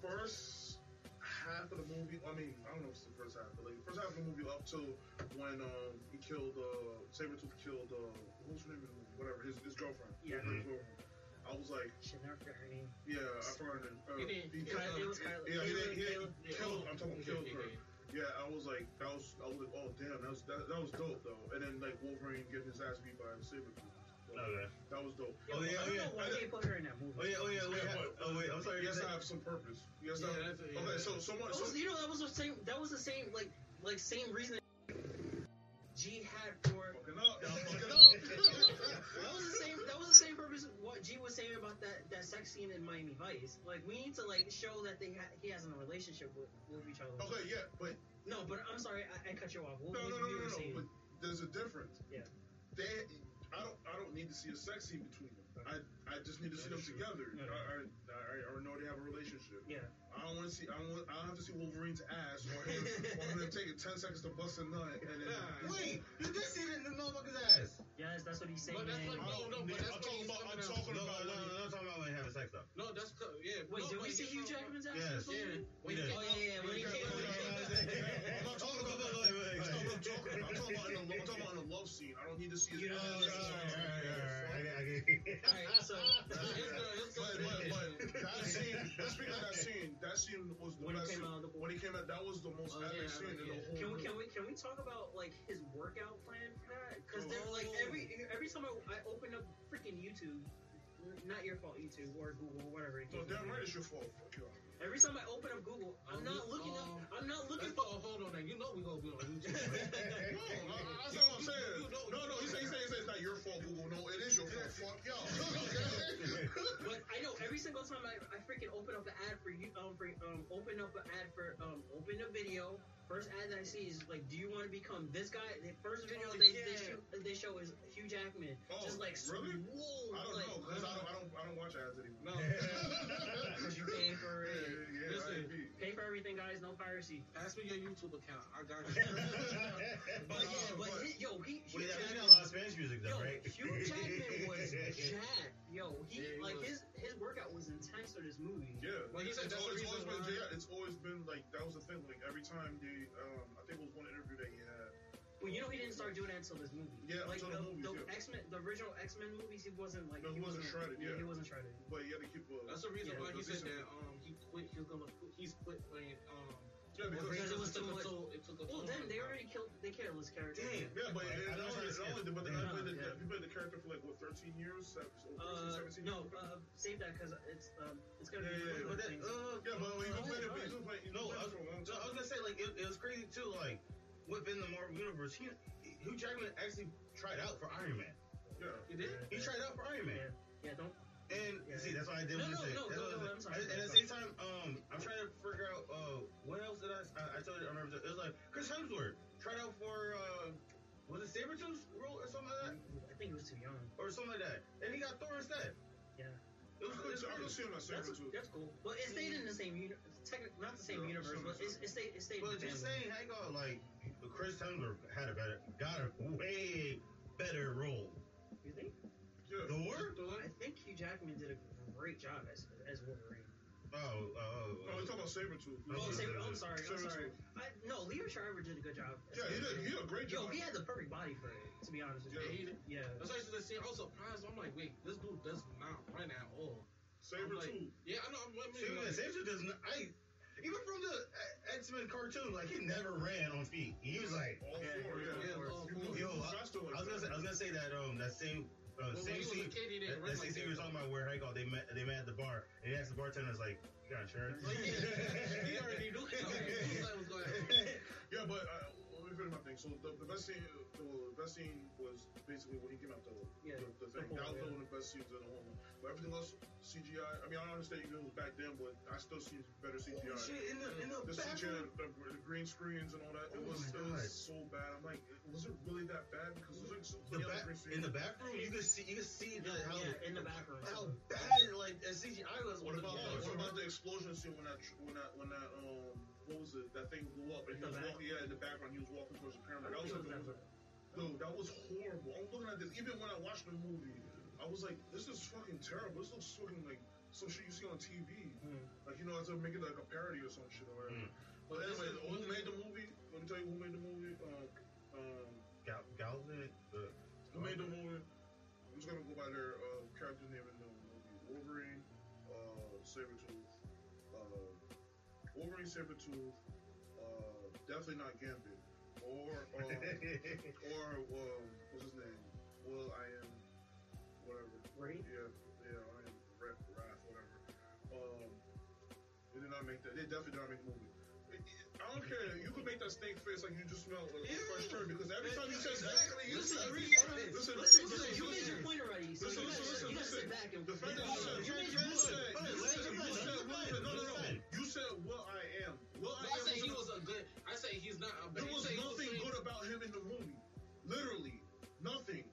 first half of the movie. I mean, I don't know if it's the first half, but like the first half of the movie up to when um he killed uh Sabretooth killed uh what's her name in the movie? Whatever his his girlfriend. Yeah. His girlfriend. I was like, Should never forget her name. yeah, I forgot her name. Uh, He didn't- he he killed- It was Kayla. yeah, he didn't, he Caleb- didn't Yeah, kill. I'm talking about okay, killed okay, her. okay. Yeah, I was like, that was, I was like, oh damn, that was that, that was dope though. And then like Wolverine getting his ass beat by the Sabretooth. Okay. That was dope. Yo, Oh, yeah, I oh, don't yeah. know why they put her in that movie. Oh yeah, oh yeah, wait, Yeah, ha- oh wait, I'm sorry. He has you to have some purpose. He has to Yeah, have- that's it, yeah. okay, so someone, That so, was, you know, that was the same. That was the same, like, like same reason G had for. fucking up, fucking up. That was the same. That was the same purpose. What G was saying about that that sex scene in Miami Vice. Like, we need to like show that they ha- he has a relationship with, with each other. okay, yeah, but No, but I'm sorry, I, I cut you off. What no, no, no, no, no. But there's a difference. Yeah. They, I don't, I don't need to see a sex scene between them. I, I just need to see them together. Yeah. I, I, I, I know they have a relationship. yeah. I don't want to see. I don't. Want, I don't have to see Wolverine's ass or him, or him taking ten seconds to bust a nut and then. Wait, you did see it in the motherfucker's ass. Yes, that's what he's saying. But that's man. like- no no. But that's I'm talking about. I'm coming out. talking No, no, about. no, when he- no, I'm talking about when having sex though. No, that's co- yeah. Wait, no, did but we he see came Hugh out- Jackman's ass? Yes. in this Yeah. movie? When he Yeah. came Oh out- yeah, yeah. When he Yeah, came, yeah, when he yeah, came yeah, I'm not talking about. Wait, wait, wait, That's not wait. what I'm talking about. love scene. I don't need to see his You don't ass. need to see his ass. I get- I get- Alright, so His girl- his But, but, but that scene, speaking of that scene, that scene was the when he came scene. out the When he came out, that was the most Oh, epic yeah, scene in the whole. Can we can we can we talk about like his workout plan for that? Because they're like Oh. every every time I, I open up freaking YouTube, not your fault YouTube or Google or whatever. It No, damn right, it's your fault. Fuck you. Every time I open up Google, I'm Oh, not looking oh. up. I'm not looking Let's for. go. Hold on, then. You know we gonna be on YouTube. No, I- that's not what I'm saying. You know- No, no, he's saying, he's saying, he's saying it's not your fault, Google. No, it is your fault. Fuck y'all. But I know every single time I, I freaking open up an ad for you um for um open up an ad for um open a video. First ad that I see is like, do you want to become this guy? The first video Oh, they, yeah. they, show, they show is Hugh Jackman, Oh, just like really? swole, I don't like, know, cause I don't, I don't, I don't watch ads anymore. No. Cause you pay for it. yeah, yeah, I Listen. agree. Pay for everything, guys. No piracy. Ask me your YouTube account. I got you. But yeah, but but- he, yo, he, Hugh Wait, that means Jackman, got a lot of Spanish music yo, right? Hugh Jackman was jacked. Yo, he, Yeah, like was. his his workout was intense for this movie. Yeah, Well, he said it's, that's always, the it's always been, why- yeah, it's always been like that was the thing. Like every time they, um, I think it was one interview that he had. Well, you know he didn't start doing that until this movie. Yeah, like until the the, movies, the yeah. X Men, the original X Men movies, he wasn't like No, he wasn't shredded, yeah. he wasn't shredded. But he had to keep a. That's the reason Yeah, why he said that um he quit. He's gonna he's quit playing um. Yeah, because, Because it was took too a much- It took a Well, then they already killed. They killed his character. Damn. yeah, but it, only, it understand. only, but the, Yeah. he, played the, Yeah. played the character for like what 13 years, seven, oh, 13, Uh, 17 no, years. uh, save that because it's um, it's gonna Yeah, be. yeah, yeah, one But that, uh, yeah, but when he Oh, was playing, right. he was playing, No, I, for a long so I was gonna say like it, it was crazy too. Like within the Marvel universe, he, Hugh Jackman actually tried out for Iron Man. Yeah. He did. He tried out for Iron Man, yeah, yeah, don't. And see that's why I didn't No, want to no, say. no, no, what I no, was- I'm sorry. And, and at the same time, um, I'm trying to figure out uh, what else did I? I, I told you I remember it was like Chris Hemsworth tried out for uh, was it Sabretooth role or something like that, I think he was too young. or something like that, and he got Thor instead. Yeah. It was, I could, it's I could see him at That's, Sabretooth. that's cool. But it stayed in the same uni- technically not the same Yeah, universe, sure, but sure. it's, it stayed it stayed. But in the just family. saying, hang on, like Chris Hemsworth had a better, got a way better role. You think? Yeah. Thor? I think Hugh Jackman did a great job as as Wolverine. Oh, oh, No, oh. he's talking about Sabretooth. Oh, Oh, Saber, I'm sorry, I'm Sabretooth. sorry. I, no, Liev Schreiber did a good job. Yeah, he did. He did a great job. Yo, he had the perfect body for it. To be honest with Yeah, you. he did. Yeah. That's why I used to see. I was surprised. I'm like, wait, this dude does not run at all. Sabretooth. Yeah, I know. I'm, I'm, See, like, Sabretooth doesn't. I even from the X Men cartoon, like he never ran on feet. He was like, All Yeah, four, yeah. yeah, all four. Yo, I- I was gonna say, I was gonna say that um that same uh, same he was a scene. kid, he didn't That, run that same like scene we were talking about where you call they met they met at the bar and he asked the bartender like, "You got insurance?" Like, yeah, he already knew. He was going. Yeah, but uh, me finish my thing. So the, the best scene, the, the best scene was basically when he came out the Yeah, the, the thing. the That was whole- one of the best scenes in the whole. movie. But everything else, CGI. I mean, I don't understand even it was back then, but I still see better CGI. Shit, in the in the The CGI, bathroom. the, the green screens and all that, it Oh was it was so bad. I'm like, was it really that bad? Because it was like so The yeah, back green in the bathroom, you could see you could see the, how yeah, in the background. how bad like the CGI was. What with the about dogs. what about the explosion scene when that when that when that um what was it that thing blew up and he was walking yeah in the background he was walking towards the. I That was like, was dude, that was horrible. I'm looking at this even when I watched the movie, I was like, this is fucking terrible. This looks fucking like some shit you see on TV. Hmm. Like you know, as make it like a parody or some shit or whatever. Mm. But anyway, who made the movie? Let me tell you who made the movie. Um, um, Gal- Galvin, the who made the movie? I'm just gonna go by their uh, character name in the movie: Wolverine, uh, Sabretooth, uh, Wolverine, Sabretooth, uh, definitely not Gambit, or uh, or um, what's his name? Will I am whatever. Right? Yeah, yeah, I am Red Wrath, whatever. Um, they did not make that. They definitely did not make the movie. I don't care. You could make that snake face like you just smelled a Yeah. fresh turd because every time you say Exactly. you Listen, said, listen, listen, listen, listen, listen, you made your point already, so Listen, you listen, listen, listen. sit back and The fact that you said, you made your you point. said, you said, you said, let him wait, finish, no, no, no. You said, well, I am. Well, I I am. say he was a good. I say he's not a bad. There was nothing good about him in the movie. Literally, nothing.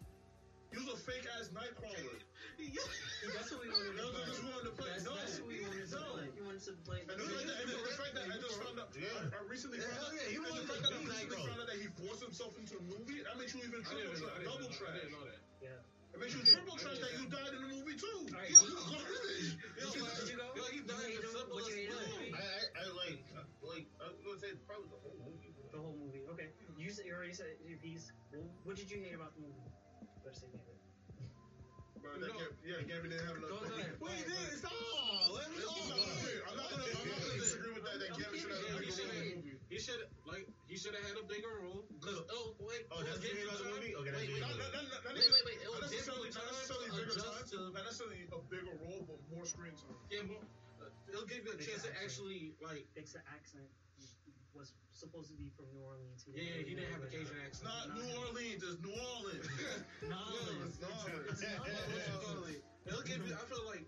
He was a fake ass nightcrawler. That's what we wanted to That's what play. wanted to play. That's, No. that's what we wanted to No. play. You wanted to play. And the fact that, and the fact that I just found out, Yeah. I, I recently Yeah, found out, yeah, he wanted to that I recently found out that he forced himself into a movie, that makes you even triple didn't trash, double know- I didn't know that. Yeah. It makes you triple trash that you died in the movie too. Alright, You you- garbage. Yo, Did you- man, you go? Yo, he died in the him? What simplest you hate way. I, I, I like, uh, like, I was gonna say probably the whole movie. The whole movie. Okay. You, you already said your piece. What did you hate about the movie? Better say David. But that No. Gab- yeah, Gabby didn't have enough. Go ahead. Wait, did stop! Let me I'm not gonna- I'm not gonna I'm not gonna disagree with that. That I'm Gabby should have had a He bigger role in the should've- movie. He should like he should have had a bigger role. Cause oh wait, Oh, that's it the was thing about the movie? Okay, that's wait, the wait, Not, thing. not, not, not, not wait, wait, wait. It not was necessarily, not necessarily bigger time, not necessarily a bigger role, but more screen time. Yeah, more, uh, it'll give you a chance to actually like. Fix the accent. Was supposed to be from New Orleans. Yeah, yeah, he didn't have a Cajun accent. not New Orleans, it's New Orleans. No. It's not. It's not. Totally. It'll give you. I feel like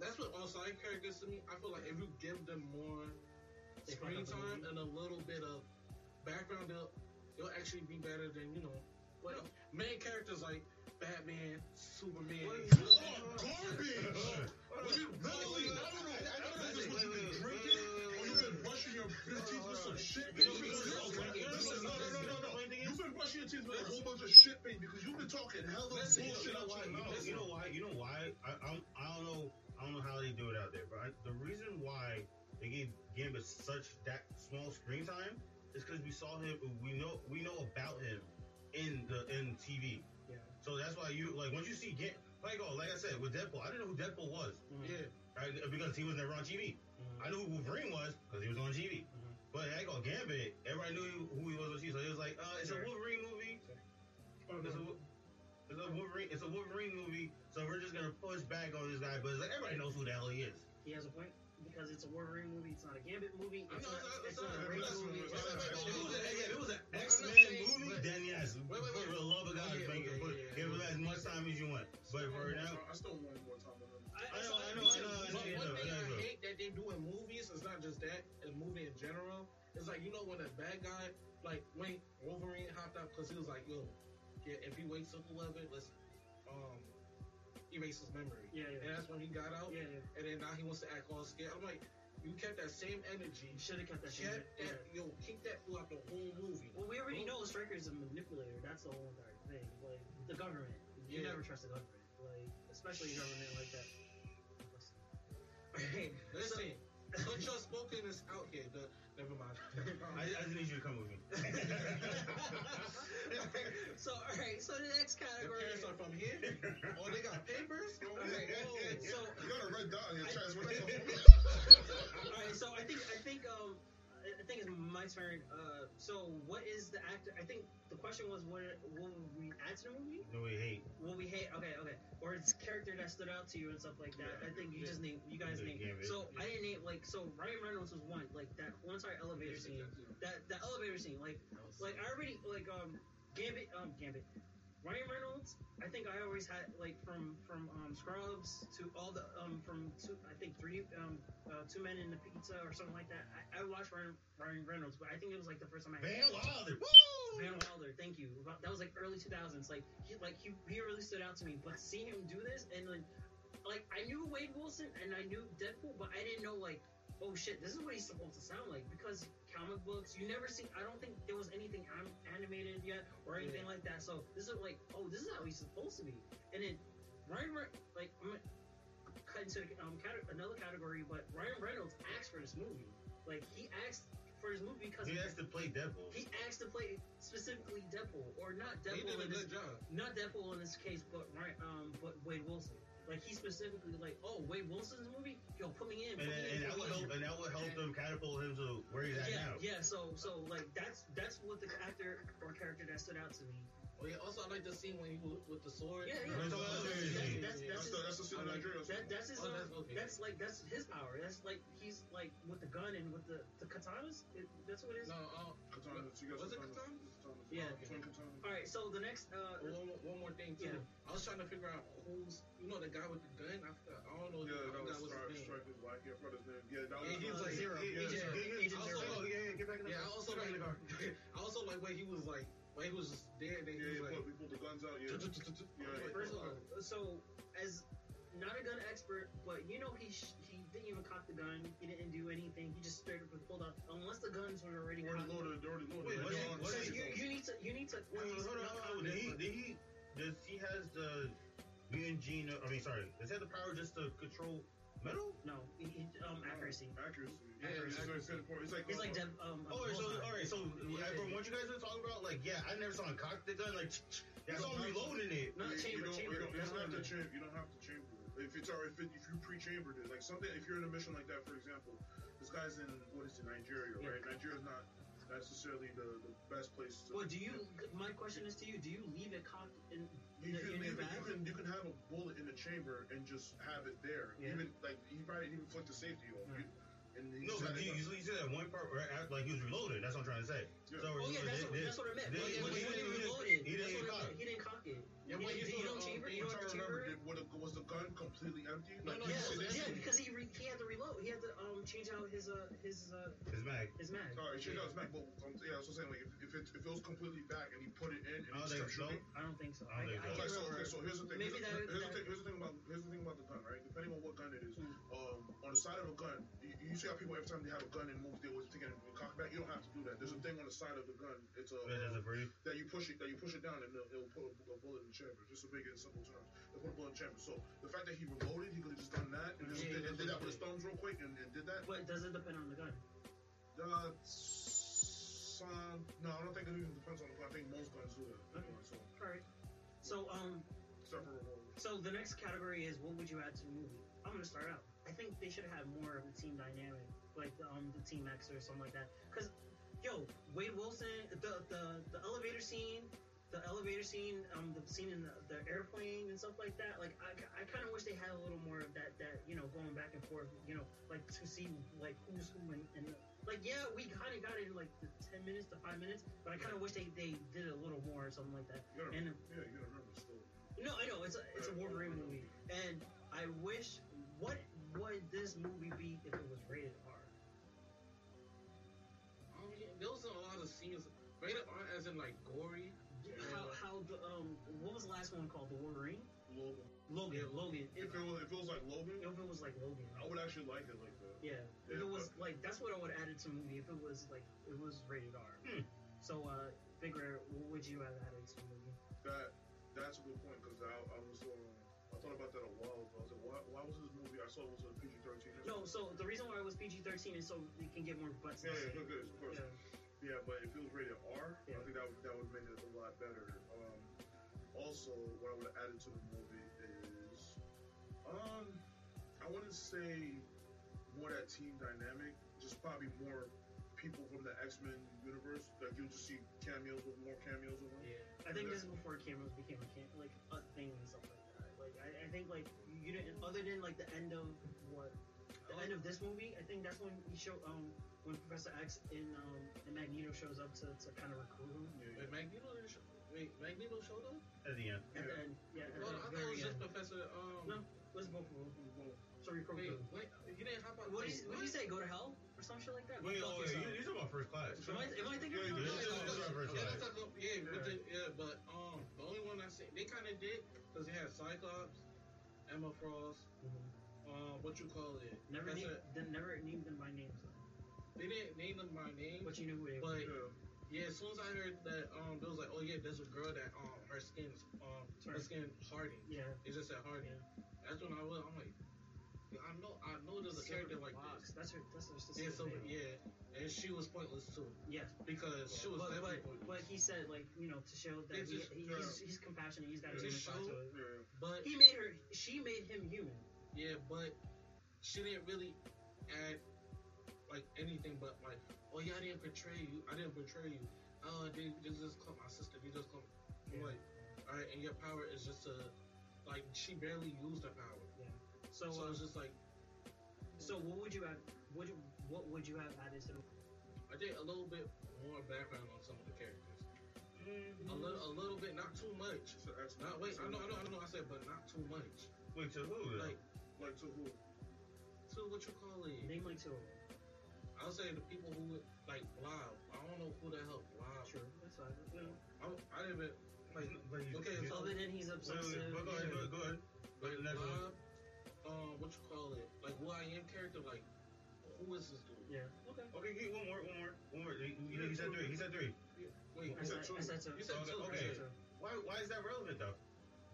that's what all side characters to me. I feel like if you give them more They screen time and a little bit of background, they'll they'll actually be better than you know. What main characters like Batman, Superman. You are garbage. What you mentally? I don't know. I don't know if this is what you've been drinking or you've been brushing your teeth with some shit. You know, Because because- okay, listen, no, no, no, no, no. Funny thing is- You've been brushing your teeth with a whole bunch of shit, baby, because you've been talking hella Listen, you bullshit know out your You know, mouth. you know why? You know why? I, I, don't- I don't know. I don't know how they do it out there, but I, the reason why they gave Gambit such that small screen time is because we saw him. We know we know about him in the in TV. Yeah. So that's why you like once you see Gambit. Like oh, like I said with Deadpool, I didn't know who Deadpool was, mm-hmm. Yeah, right? Because he was never on TV. I knew who Wolverine was because he was on TV. Mhm. But I go Gambit. Everybody knew who he was on TV. So it was like, uh, it's a Wolverine movie. Oh, It's a, it's a Wolverine. It's a Wolverine movie. So we're just gonna push back on this guy. But it's like everybody knows who the hell he is. He has a point because it's a Wolverine movie. It's not a Gambit movie. It's know, not. it's not- a not- movie. it's It's not- not- it's If it was, it an X Men movie, then yes, Wait, wait, wait. for the love of God, Yeah, it, yeah, put, yeah, give yeah. as much time as you want. But for now, I still want more time. I, I know, I know, I know, But one thing I hate that they do in movies is not just that, in movie in general. It's like you know when a bad guy, like when Wolverine hopped out because he was like, "Yo, yeah, if he waits till eleven, let's um erase his memory." Yeah, yeah. And that's when he got out, Yeah, yeah. and then now he wants to act all scared. I'm like, you kept that same energy. You should have kept that shit. Kept Yeah. that, yo, keep that throughout the whole movie. Well, we already know Stryker's a manipulator. That's the whole entire thing. Like the government, you Yeah. never trust the government. Like especially a government like that. Listen, put your spokenness out here. The, never mind. I, I just need you to come with me. so all right. So the next Your category. parents are from here. Oh, they got papers. Okay, Oh, so You got a red dot on your chest. What the fuck? all right. So I think I think um I I think it's my turn. Uh, so what is the actor? I think the question was what will we add to the movie? no, we hate. What we hate? Okay, okay. Or it's character that stood out to you and stuff like that. I think you just name you guys Yeah, name. yeah, So yeah. I didn't name like so Ryan Reynolds was one like that one entire elevator scene. That that elevator scene like like I already like um Gambit um Gambit. Ryan Reynolds, I think I always had like from from um, Scrubs to all the um from two I think three um uh, two men in the pizza or something like that. I, I watched Ryan, Ryan Reynolds, but I think it was like the first time I Van Wilder. Woo! Van Wilder, thank you. That was like early 2000s. Like he like he, he really stood out to me. But seeing him do this and then like I knew Wade Wilson and I knew Deadpool, but I didn't know like, oh shit, this is what he's supposed to sound like because comic books you never see. I don't think there was anything am- animated yet or anything like that. So this is like, oh, this is how he's supposed to be. And then Ryan, Re- like I'm gonna cut into um cate- another category, but Ryan Reynolds asked for this movie. Like he asked for his movie because He has to play Deadpool. he asked to play specifically Deadpool or not He did a in this good job. not Deadpool in this case, but right, um, but Wade Wilson. Like he specifically like, oh, Wade Wilson's movie, yo, put me in. and, Put me in, and that would help. And that would help them catapult him to where he's at Yeah, now. yeah. So, so like that's that's what the actor or character that stood out to me. Oh, yeah, also, I like the scene when he with the sword. Yeah, yeah. That's So, what that's, that's, that's, That's his- the that's the scene like- that, that's his. Oh, uh, that's okay. that's like that's his power. That's like he's like with the gun and with the the katanas. It, that's what it is. No, uh, Katana, you got Was it katana. katana? Katana. Yeah. Twin katana. All right. So the next. Uh, one, more- one more thing too. Yeah. I was trying to figure out who's, you know, the guy with the gun. I, forgot, I don't know. Yeah, I that forgot was what's Strike, his name. Striker's black. Yeah, I forgot his name. Yeah, that Yeah, he was like Zero. Yeah, Agent yeah, yeah, Also, Oh, yeah, yeah, get back in the Yeah, I also Get back in like, the. I also like when he was like, when he was just there, he Yeah, was he like, pulled, pulled the guns out. Yeah. yeah, First of all, so as not a gun expert, but you know he sh- he didn't even cock the gun. He didn't do anything. He just straight up pulled out. Unless the guns were already Already loaded. Already loaded. Wait, Like, what is- what So you, you need to you need to. Wait, wait, hold on, hold on. Did he? Did he? Does he has the mutant gene? I mean, sorry. Does he have the power just to control metal? No, he, he, um, accuracy. Accuracy. Yeah, Accuracy. accuracy. It's very important. It's like He's like uh, Dev, um. Oh, so all right. So Yeah. from what you guys are talking about, like, yeah, I never saw him cock the gun. Like, yeah, I saw reloading it. Not you, chamber, you don't, chamber. You don't, That's don't what have to chamber. You don't have to chamber. it. If it's or if, it, if you pre-chambered it, like something, if you're in a mission like that, for example, this guy's in what is it, Nigeria, Yeah. right? Nigeria's not necessarily the, the best place to. Well, do you? My question is to you: Do you leave it cocked in, You in, can, in you, your can, bag? you can you can have a bullet in the chamber and just have it there. Yeah. Even like he probably even flick the safety off. Yeah. You- and No, just but you, it- you, you said that one part where act like he was reloading. That's what I'm trying to say. Yeah. So, Oh yeah, that's, they- what, that's what I meant. they- When- when he he didn't- reloaded, he didn't what I cock. meant. He didn't cock it. Yeah, He when didn't- you you saw don't chamber. You don't trying to remember. it? Did, what, was the gun completely empty? No, Like, no, you Yeah, sit yeah, because he re- he had to reload. He had to um change out his uh his uh His mag. his mag. All right, check out his back, but um, yeah, I was saying like if, if it if it was completely back and he put it in and I don't he think started so. shooting. I don't think so. I don't think so. Okay, so okay, so here's the thing. Maybe here's, that- the, here's, that- the thing here's the thing about here's the thing about the gun, right? Depending on what gun it is, Hmm. um, on the side of a gun, you, you see how people every time they have a gun and move, they always taking a cock back. You don't have to do that. There's a thing on the side of the gun. It's a That doesn't that you push it that you push it down and it'll, it'll put a, a bullet in the chamber. Just to make it in simple terms, it'll put a bullet in the chamber. So the fact that he reloaded, he could have just done that and just Yeah, did, and did that with his thumbs real quick and, and did that. But does it depend on the gun? Uh, some, no, I don't think it even depends on the gun. I think most guns do that. Okay. So, All right. So um so the next category is what would you add to the movie? I'm gonna start out. I think they should have more of a team dynamic, like the, um the Team X or something like that. Cause yo, Wade Wilson, the the the elevator scene. The elevator scene, um, the scene in the, the airplane and stuff like that. Like, I, I kind of wish they had a little more of that. That you know, going back and forth. You know, like to see like who's who and, and like yeah, we kind of got it in like the ten minutes to five minutes, but I kind of wish they, they did a little more or something like that. You gotta, And yeah, you gotta remember the story. no, I know it's a it's a Wolverine movie, and I wish what would this movie be if it was rated R? Um, yeah, there was a lot of scenes. Rated R as in like gory. How how the um what was the last one called? The Wolverine? Logan. Logan. Logan. If, it was, if it was like Logan, if it was like Logan. I would actually like it like that. Yeah. If it was like that's what I would add it to a movie. If it was like it was rated R. Hmm. So uh, Big Rare, what would you have added to a movie? That that's a good point because I, I was um, I thought about that a while ago. I was like, why, why was this movie? I saw it was a PG thirteen. No, so the reason why it was PG thirteen is so we can get more butts. Yeah, yeah, good, good, of course. Yeah. Yeah, but if it was rated R, Yeah. I think that would, that would made it a lot better. Um, also, what I would have added to the movie is, um, I wouldn't say more that team dynamic, just probably more people from the X Men universe. Like you'll just see cameos with more cameos of them. Yeah, I think this is before cameos became a cam- like a thing and stuff like that. Like I, I think like you didn't other than like the end of what the end of this movie. I think that's when he show um when Professor X in um and Magneto shows up to, to kind of recruit him. Yeah, Wait, Magneto didn't show. Wait, Magneto showed up. At the end. At the Yeah. end, yeah, at Well, the I thought it was just end. Professor. Um, No, it was both of them. So recruit Wait, him. wait, you didn't hop on. What did wait, you, what did you say? Go to hell or some shit like that? Wait, oh, wait, yourself. you, you're talking about first class. Am I, am I thinking Yeah, of you Yeah, did. yeah, This is yeah, our yeah, ride. that's not go- yeah, with the- yeah, but um, the only one I see, they kind of did because they had Cyclops, Emma Frost. Um, what you call it? Never, Like I named, then never named them by names. they didn't name them by name, But you knew who they were. but Yeah. yeah, as soon as I heard that, um, there was like, oh yeah, there's a girl that um her skin's um her skin hardened. Yeah. It just said hardened. That's when I was. I'm like, I know, I know there's a character like Fox. this. That's her. That's her sister. Yeah, so yeah, and she was pointless too Yes. because she was But, but, pointless. but he said like you know to show that he, just- he, he's, he's compassionate. He's got a to it. But He made her. She made him human. Yeah, but she didn't really add like anything but like, oh yeah, I didn't betray you. I didn't betray you. Oh, they, they just call my sister. They just call. I'm Yeah. like, all right, and your power is just to, like, she barely used her power. So, So uh, it's just like, so what would you have? Would you, what would you have added to the? I think a little bit more background on some of the characters. Mm-hmm. A little, a little bit, not too much. So that's Not wait, I know, I know, I know. I said, but not too much. Wait, to who? Like, Like to who? to what you call it? Name like two. I'll say the people who like Blob. I don't know who the hell Blob. Sure, that's fine. You know. I, I didn't even like. But you- Okay, you- so Other than he's Wait, wait, obsessive. wait, go ahead, go ahead, go ahead. Like The next um, what you call it? Like who I am character. Like who is this dude? Yeah. Okay. Okay, get one more, one more, one more. He, he, he said three. He said three. Yeah. Wait, I said, said two. I said two. You said Okay, two. okay. I said two. Why? Why is that relevant though?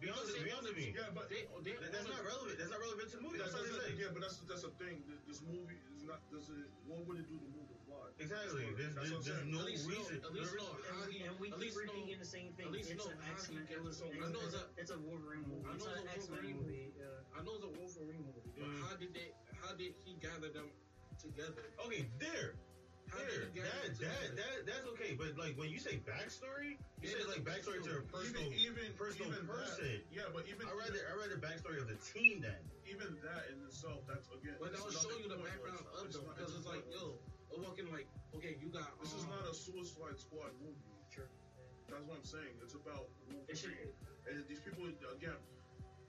Be honest, be honest with me. Yeah, but they, they, That- That's not relevant. That's not relevant to the movie. That's That's what what I'm saying. Yeah, but that's that's a thing. Th- This movie is not. Does it? What would it do to move the plot? Exactly. There's, That's there's, there's no At least reason. know- at least no know how And, he- and we at keep least repeating know- the same thing. at least It's know an how X-Men, get- It was. I It's, know it's, a, it's a Wolverine movie. I It's know an it's a X Men Wolverine movie. Yeah. I know it's a Wolverine movie, but how did they? How did he gather them together? Okay, there. How There, did he gather that, that, that, that's okay. But like when you say backstory, you Yeah, say like that's backstory to a personal, even even personal even person. That, yeah, but even I rather, I rather backstory of the team then. even that in itself, that's again. But it's that'll show you the background of them because it's like, pointless. yo, we're walking like, okay, you got. This is um, not a Suicide Squad movie. Sure. That's what I'm saying. It's about It and these people again.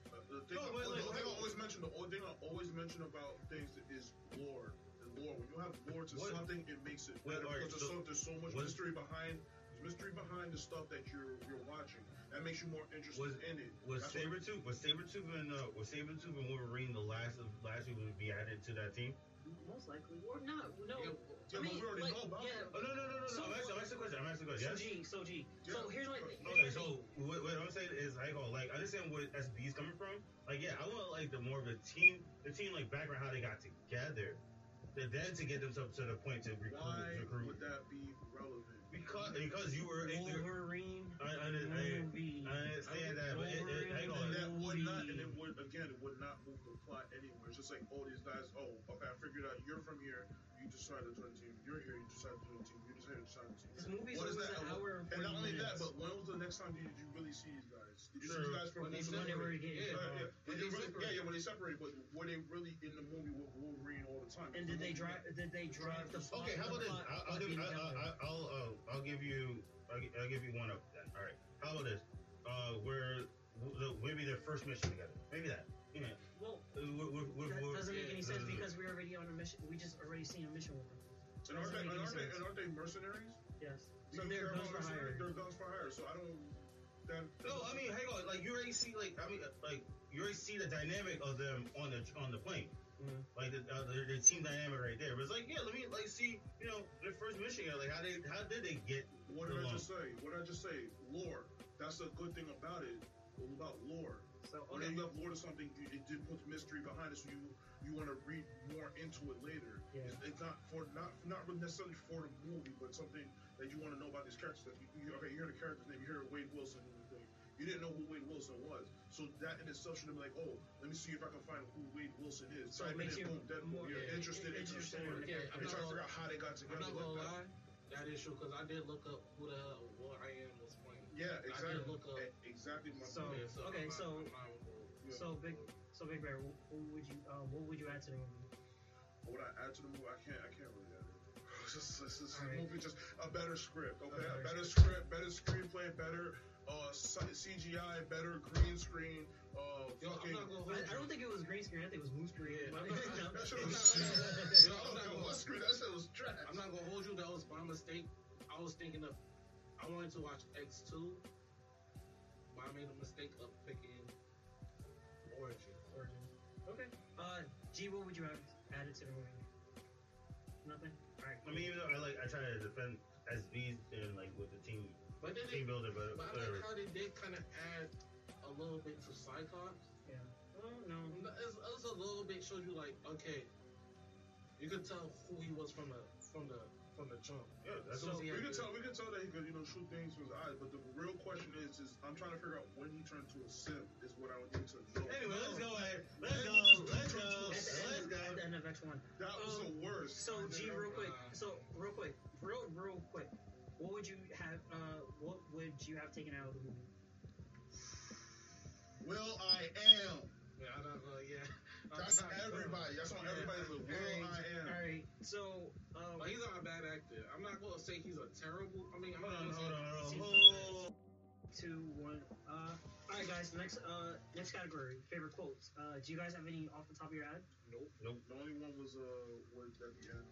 uh, The thing, No, I, but the like- thing I always mention, the only thing I always mention about things is lore. The lore. When you have lore to What- something, it makes it better alright, because there's so so, there's so much was- mystery behind. There's mystery behind the stuff that you're you're watching. That makes you more interested Was- in it. Was That's what- Sabretooth was Sabretooth and uh, was Sabretooth and Wolverine the last of last who would be added to that team? Most likely, or not. No. Yeah, Yeah, I mean, but we already like, know about yeah. it. Oh no no no no So- no! I'm asking, I'm asking a question. I'm asking a question. So Yes. G, so G. So Yeah. here's my. Okay, so what, what I'm saying is, like, oh, like, understand where SB is coming from. Like, yeah, I want like the more of the team, the team like background, how they got together, then then to get themselves to the point to recruit, Why recruit. would that be relevant? Because because you were, Wolverine. I, I, I, movie. I understand that, but it, it, hang on. That would not, and it would again, it would not move the plot anywhere. It's just like, oh, these guys, oh, okay, I figured out you're from here. You decided to join the team. You're here. You decided to join the team. You decided to join the team. This movie's What is that? an hour and And not 40 only that, but when was the next time did you really see these guys? Did you Sure. see these guys from When they Wolverine? were Yeah. Yeah, yeah. When Did they they really, yeah, yeah, when they separated, but were they really in the movie with Wolverine all the time? And did they drive? Did they drive the plot? Okay, how about the this? I'll, I'll, give, I'll, together? I'll, I'll, uh, I'll give you, I'll, I'll give you one up then. All right. How about this? Uh, where maybe their first mission together. Maybe that. Yeah. Well, With- with- with- that with- doesn't make any sense uh, because we're already on a mission. We just already seen a mission with them. And aren't, they, Doesn't and, any aren't they, sense. and aren't they mercenaries? Yes. So you they're care guns for mercenaries? hire. They're guns for hire. So I don't. That, No, I mean, hang on. Like you already see, like I mean, like you already see the dynamic of them on the on the plane. Mhm. Like the, uh, the, the team dynamic right there. But it's like, yeah, let me like see, you know, their first mission. Like how they how did they get? What did I along? just say? What did I just say? Lore. That's the good thing about it. About lore. So When okay. you have lore to something, you- it did put mystery behind it, so you you want to read more into it later. Yeah. It's, it's not for not not necessarily for the movie, but something that you want to know about these characters. That you, you, okay, you hear the character's name, you hear Wade Wilson. You didn't know who Wade Wilson was, so that in itself should be like, oh, let me see if I can find who Wade Wilson is. So it Type in makes you boom, Deadpool. more- You're yeah, interested in the story. Yeah, I'm trying to figure out how they got I'm together. not gonna that. lie, that is true because I did look up who the hell what I am. Yeah, exactly. did look up. Exactly my So- point. Yeah, okay, so- I'm not gonna- Yeah. So big. So big bear. Who, who would you? Uh, what would you add to the movie? What would I add to the movie, I can't, I can't really add it. It's just, it's just the right. movie, just a better script, okay? better A better script. script, better screenplay, better uh, CGI, better green screen. Uh, Yo, I'm fucking. not gonna hold I. I don't think it was green screen. I think it was moose screen. Yeah, I'm not- no. that shit was I'm. I'm not- Yo, gonna- what screen? That shit trash. I'm not gonna hold you. That was by mistake. I was thinking of. I wanted to watch X2, but I made a mistake of picking Origin. origin. Okay. Uh, G, what would you have added to the movie? Nothing. All right. I mean, even though I like, I try to defend SBs and like with the team But then team they, builder, but but I like how they did kind of add a little bit to Cyclops. yeah. Oh no. It's, it's a little bit shows you like okay, you could tell who he was from the from the from the jump. Yeah, that's So- We can tell we can tell that he could you know shoot things with his eyes, but the real question is is I'm trying to figure out when he turned to a simp is what I would need to know. Anyway, let's go ahead. Let's go. Let's go. At the, Let's end, go. at the end of X1. That was Um, the worst. So G, real quick. uh, So real quick, real real quick. What would you have? Uh, what would you have taken out of the movie? Will I am. Yeah, I don't know. Yeah, That's everybody. That's on everybody's list. Will I am. All right. So, um, But he's not a bad actor. I'm not gonna say he's a terrible. I mean, I'm Hold not on, gonna hold on, hold on. Two, one. Uh, all right, guys. Next, uh, next category: favorite quotes. Uh, do you guys have any off the top of your head? Nope. Nope. The only one was uh was at the end.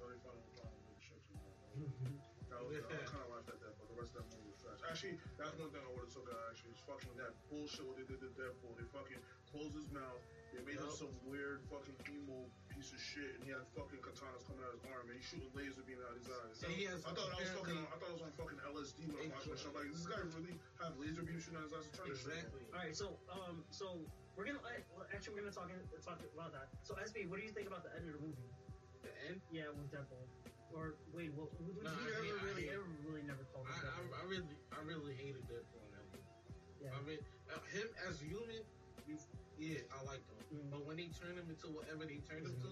Thirty final final shut you down. That was, I kind of laughed at that, but the rest of that movie was trash. Actually, that's one thing I would have took out. Actually, is fucking that bullshit what they did to Deadpool. They fucking closed his mouth. They made him some weird fucking emo piece of shit, and he had fucking katanas coming out of his arm, and he's shooting laser beam out of his eyes. And he has I thought I was fucking. apparently- I thought I was on fucking LSD when I'm watching this. I'm like, does this guy really have laser beam shooting out his eyes? Turn this shit off. Exactly. All right. So, um, so we're gonna uh, well, actually we're gonna talk talk about that. So, SB, what do you think about the end of the movie? The end. Yeah, with Deadpool. Or wait, what? We, we Nah, I never hate- I really, hate- ever really never called him I, Deadpool. I, I really, I really hated Deadpool in that movie. yeah. I mean, uh, him as human, you, yeah, I liked them. Mm. But when they turned him into whatever they turned him to,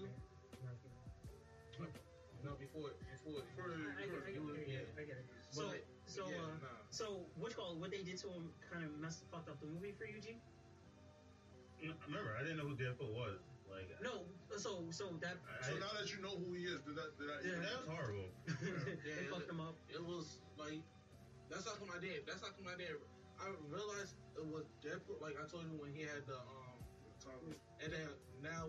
no, before, before, I, before, I, I, before you I get it, I get it. So, But, so, yeah, uh, nah. so what you call? What they did to him kind of messed fucked up the movie for you, G? on. Remember, I didn't know who Deadpool was. Like, No. So, so that I, So now that you know who he is, did that? Did that? Yeah. that was horrible. they Yeah, fucked him up. it was like that's how come I did. That's how come I did. I realized it was Deadpool. Like I told you when he had the um, Thomas. and then now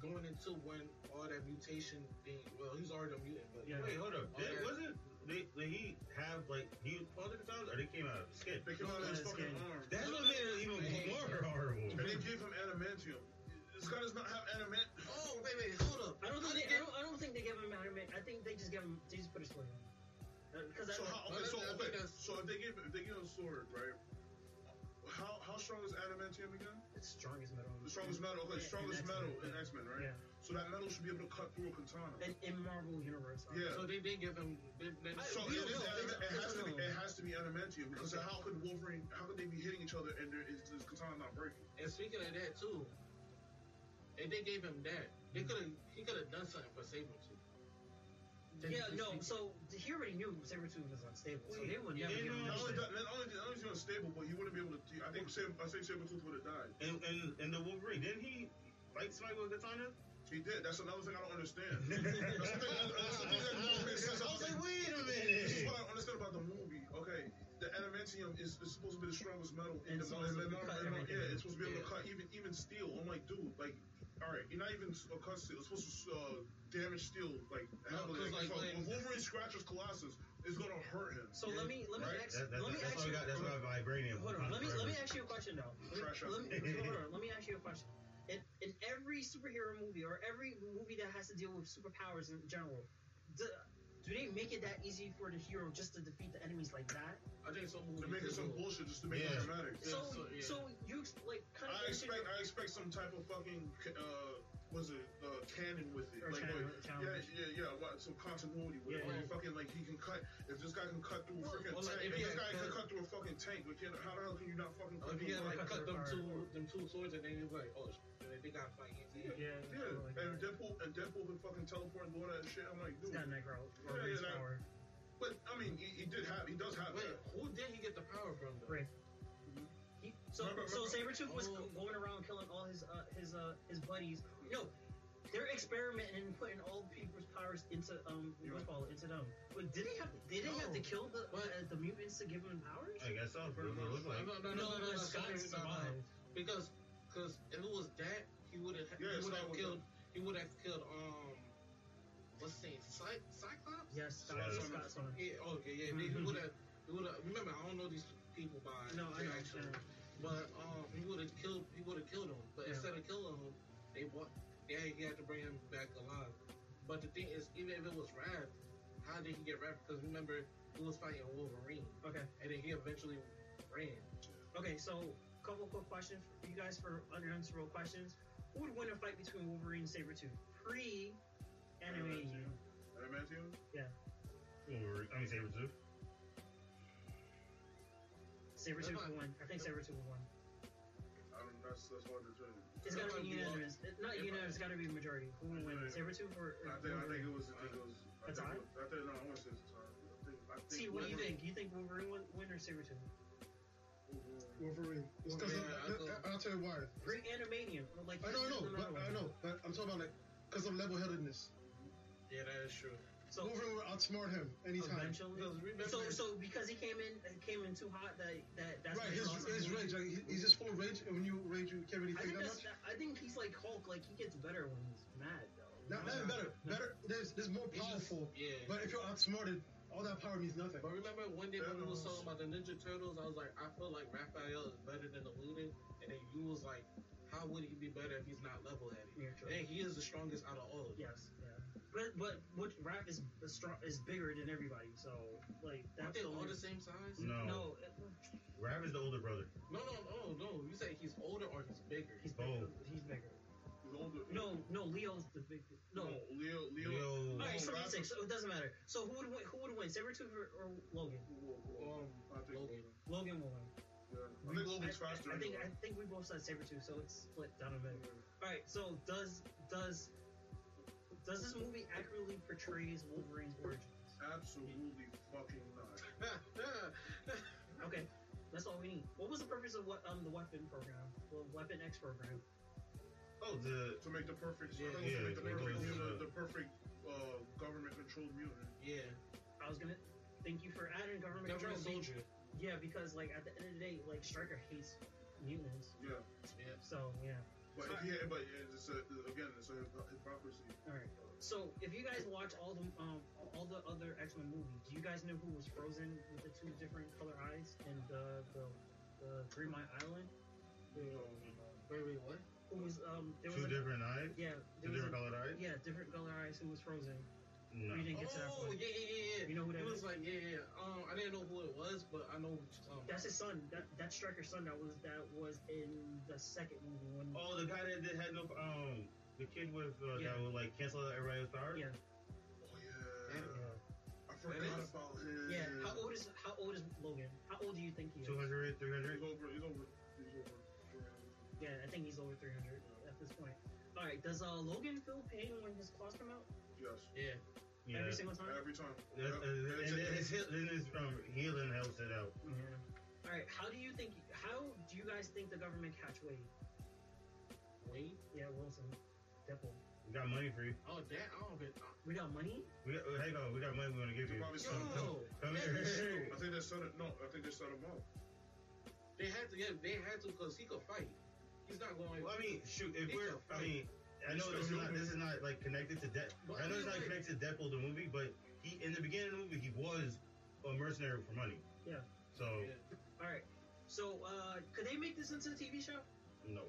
going into when all that mutation thing. Well, he's already a mutant, but Yeah. Wait, hold up. Did, Okay. wasn't they, did he have like he was pulled the times or they came out of his skin? They came out of his fucking arm. That's what made it even Hey. more horrible. And they gave him adamantium. This guy does not have adamant. oh wait, wait, hold up. I don't think How they, did I don't, I don't think they give him adamant. I think they just give him. They just put a sword in. Because uh, So how, okay, so okay, so if they give if they give him a sword, right? How how strong is adamantium again? it's strongest metal. The strongest metal. Okay, Yeah, strongest in metal in X Men, right? Yeah. So that metal should be able to cut through a katana. In, in Marvel Universe. Yeah. So they did give him. They, they, So we it, don't is know. adamant, it has to be it has to be adamantium because how could Wolverine how could they be hitting each other and there is this katana not breaking? and speaking of that too, and they gave him that. They hmm. could have. He could have done something for Sabretooth. Yeah, no. So he already knew Sabretooth was unstable, so they would Yeah, never they give him know. Not only that. that, not only, not only is he unstable, but he wouldn't be able to. I think Sab- I think Sabretooth would have died. And, and and the Wolverine didn't he fight somebody with a katana? He did. That's another thing I don't understand. that's the thing. That's the thing that don't make sense. I was like, wait a This is minute. what I don't understand about the movie. Okay, the adamantium is, is supposed to be the strongest metal in the it's in supposed the- to cut in the- everything. Yeah, it's supposed to be able to cut even even steel. I'm like, dude, like, all right, you're not even a cut steel. It's supposed to uh, damage steel like No, heavily. 'cause, like, so when- when Wolverine scratches Colossus, it's gonna hurt him. So let me let me Right? ask That, that, let me that's ask you. got. That's why vibranium. Hold on, let me let me ask you a question though. Let me, let, me, hold on, let me ask you a question. In, in every superhero movie or every movie that has to deal with superpowers in general, do, do they make it that easy for the hero just to defeat the enemies like that? I think some To movies make it some bullshit just to make Yeah. it dramatic. Yeah, so, so, yeah. so you like kind of I expect I expect some type of fucking uh was it uh canon with it. Or like, canon- like, challenge. yeah, yeah, yeah, what, some continuity with it. Yeah. Like, fucking like he can cut if this guy can cut through a Well, freaking well, like, tank, if if he this had guy can cut- cut through a fucking tank, but can, how the hell can you not fucking cut If he had like fucking cut them two, them two swords, and then he was like, oh, sh- they gotta fight. yeah, Yeah, like, and Deadpool and Deadpool can fucking teleport and all that shit. I'm like, he's dude. got Necro Yeah, or yeah, Raise that- power. But I mean, he, he did have, he does have Wait, that. who did he get the power from? Though? Right. He, so Remember- so remember- Sabretooth was Oh. going around killing all his uh, his uh, his buddies. No, they're experimenting and putting all people's powers into um what's right. called into them. But did they have did they have to kill the What? uh, the mutants to give them powers? I guess so. That's what it looked like. No, no, no, no, no, no, no, Scott no, no, no. survived. Because, because if it was that, he would have, Yeah, he would have was killed, he would have killed, um, what's his name, Cy- Cyclops? Yes, Scott, Yeah. Scott Summers. Yeah, okay, yeah, he would have, he would have. Remember, I don't know these people by No, I their know. actual- But um, he would have killed. He would have killed him. But Yeah. instead of killing him, they bought. Yeah, he had to bring him back alive. But the thing is, even if it was Raph, how did he get Raph? Because remember, he was fighting Wolverine, Okay. and then he eventually ran. Okay, so couple quick questions for you guys for unanswerable questions. Who would win a fight between Wolverine and Sabretooth? Pre animation. Adamantium? Or, I mean, Sabretooth. Sabretooth That's would win. I think Sabretooth would win. I that's that's hard to determine. It's gotta be unanimous. It- Not if unanimous, it's gotta be majority. Who would win? Yeah. Sabretooth or, or I think I think it was I think it was I A tie? it was- I think no, I want to say it's a tie. I think I think See, what do you think? You think Wolverine would win or Sabretooth? Wolverine. It's 'cause Yeah, of- I go- I'll tell you why. Great animanium. Like I know, I know, no, no, but. I know. But I'm talking about like because of level-headedness. Yeah, that is true. So Wolverine will outsmart him anytime. eventually, so so because he came in came in too hot that that that's Right, his, lost his rage, like he, he's just full of rage, and when you rage, you can't really I take think that that's much. I think he's like Hulk. Like he gets better when he's mad though. Not, not even better. Better. There's, there's more It's just- powerful. yeah. But if you're outsmarted, all that power means nothing. But remember one day when we was Thanos. talking about the Ninja Turtles, I was like, I feel like Raphael is better than the Luden, and then you was like, how would he be better if he's not level-headed? Yeah, true. And he is the strongest out of all of them. Yes, yeah. But but what Raph is is strong is bigger than everybody. So like that's Aren't they the all the same size? No. No, it- Raph is the older brother. No, no, no, no. You say he's older or he's bigger? he's Both. bigger. He's bigger. He's older. No, no, Leo's the big. No. no, Leo, Leo. Leo. All right, so, Raph- six, so it doesn't matter. So who would win? Who would win? Sabretooth or, or Logan? Um, I think Logan. Logan will win. Yeah. I think Logan's I, faster. I, I think I think we both said Sabretooth, so it's split down the middle. All right, so does does does this movie accurately portrays Wolverine's origins? Absolutely fucking not. Okay, that's all we need. What was the purpose of what um the weapon program, the Weapon X program? Oh, the To make the perfect, Yeah, I think to make the yeah, perfect, yeah. mutant, the perfect uh, government-controlled mutant. yeah, I was gonna thank you for adding government, government control. soldier. Yeah, because like at the end of the day, like Stryker hates mutants. Yeah, Yeah. So yeah. but if he, but it's a, again, it's a hypocrisy. All right. So if you guys watch all the um all the other X Men movies, do you guys know who was frozen with the two different color eyes in the the, the Three Mile Island? Wait, wait, what? Who was um there was two a, different eyes, yeah two different a, colored eyes. yeah different color eyes who was frozen. No. We didn't get to that Oh, point. yeah, yeah, yeah, yeah. You know who that He was is? like, yeah, yeah. yeah. Um, I didn't know who it was, but I know. Um, That's his son. That that Stryker's son. That was that was in the second movie when. Oh, the guy that did, had no um, the kid with uh, Yeah. that would like cancel everybody's powers. Yeah. Oh yeah, Yeah. I forgot That is- about him. Yeah. How old is How old is Logan? How old do you think he is? 200, 300. He's over. He's over. He's over. Yeah, I think he's over 300 at this point. All right. Does uh, Logan feel pain when his claws come out? Yes, yeah. Yeah. Every single time. every time. That- Yep. uh, And and it's then a- his, heal- then his um, healing helps it out. Yeah. All right. How do you think? How do you guys think the government catch Wade? Wait. Yeah, Wilson, Deadpool. We got money for you. Oh, that. I don't get. We got money. We got, hey, go. We got money. We want to give you. Yo, set him up. Come that here. is true. I think they set it. No, I think they set him up. They had to. Yeah, they had to because he could fight. He's not going. Well, I mean, shoot. If we're, I mean, I know this is not this is not like connected to Dead. But I know it's not connected to Deadpool the movie, but he in the beginning of the movie he was a mercenary for money. Yeah. So Yeah. All right. So, uh, could they make this into a TV show? no.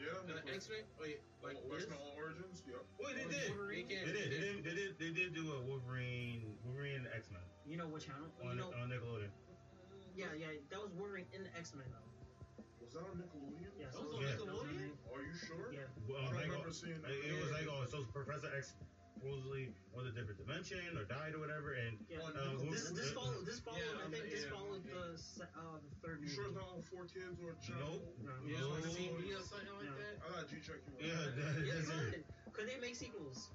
Yeah, The X Men. Wait, like like this? X Origins. Yep. Well, they did. Wolverine? They They did. They did. They did. They did do a Wolverine, Wolverine X Men You know what channel? on you know, on Nickelodeon. yeah, yeah. That was Wolverine in the X Men though. Was that on Nickelodeon? Yeah. That was on Yeah. Nickelodeon? Are you sure? Yeah. Well, I don't like, remember seeing that. It, it was like, oh, so Professor X supposedly went a different dimension or died or whatever, and Yeah. On Uh, Nickelodeon. this this uh, followed this followed Yeah, I um, think this yeah, followed yeah. the se- uh the third You sure it's not on Four Kids or Channel? Nope. No. Yeah, No. on TV or something like No. that. I got G check you. yeah, on. that, Yeah, that's could. Could they make sequels?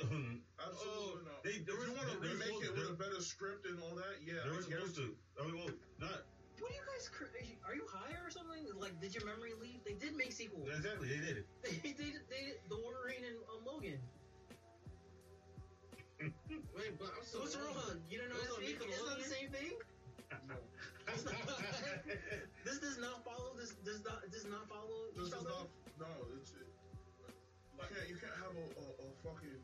Absolutely Oh, not. they- if you want to there remake it with a better script and all that, yeah. They I were supposed to. I mean, well, not What are you guys? cr- Are you high or something? Like, did your memory leave? They did make sequels. exactly. They did it. They they did they did the Wolverine and um, Logan. Wait, but I'm So so what's wrong? You don't know Those how to are speak? It's not the same thing. No. This does not follow. This does not does not follow. This each other? not. No, it's. It, you can't. You can't have a, a, a fucking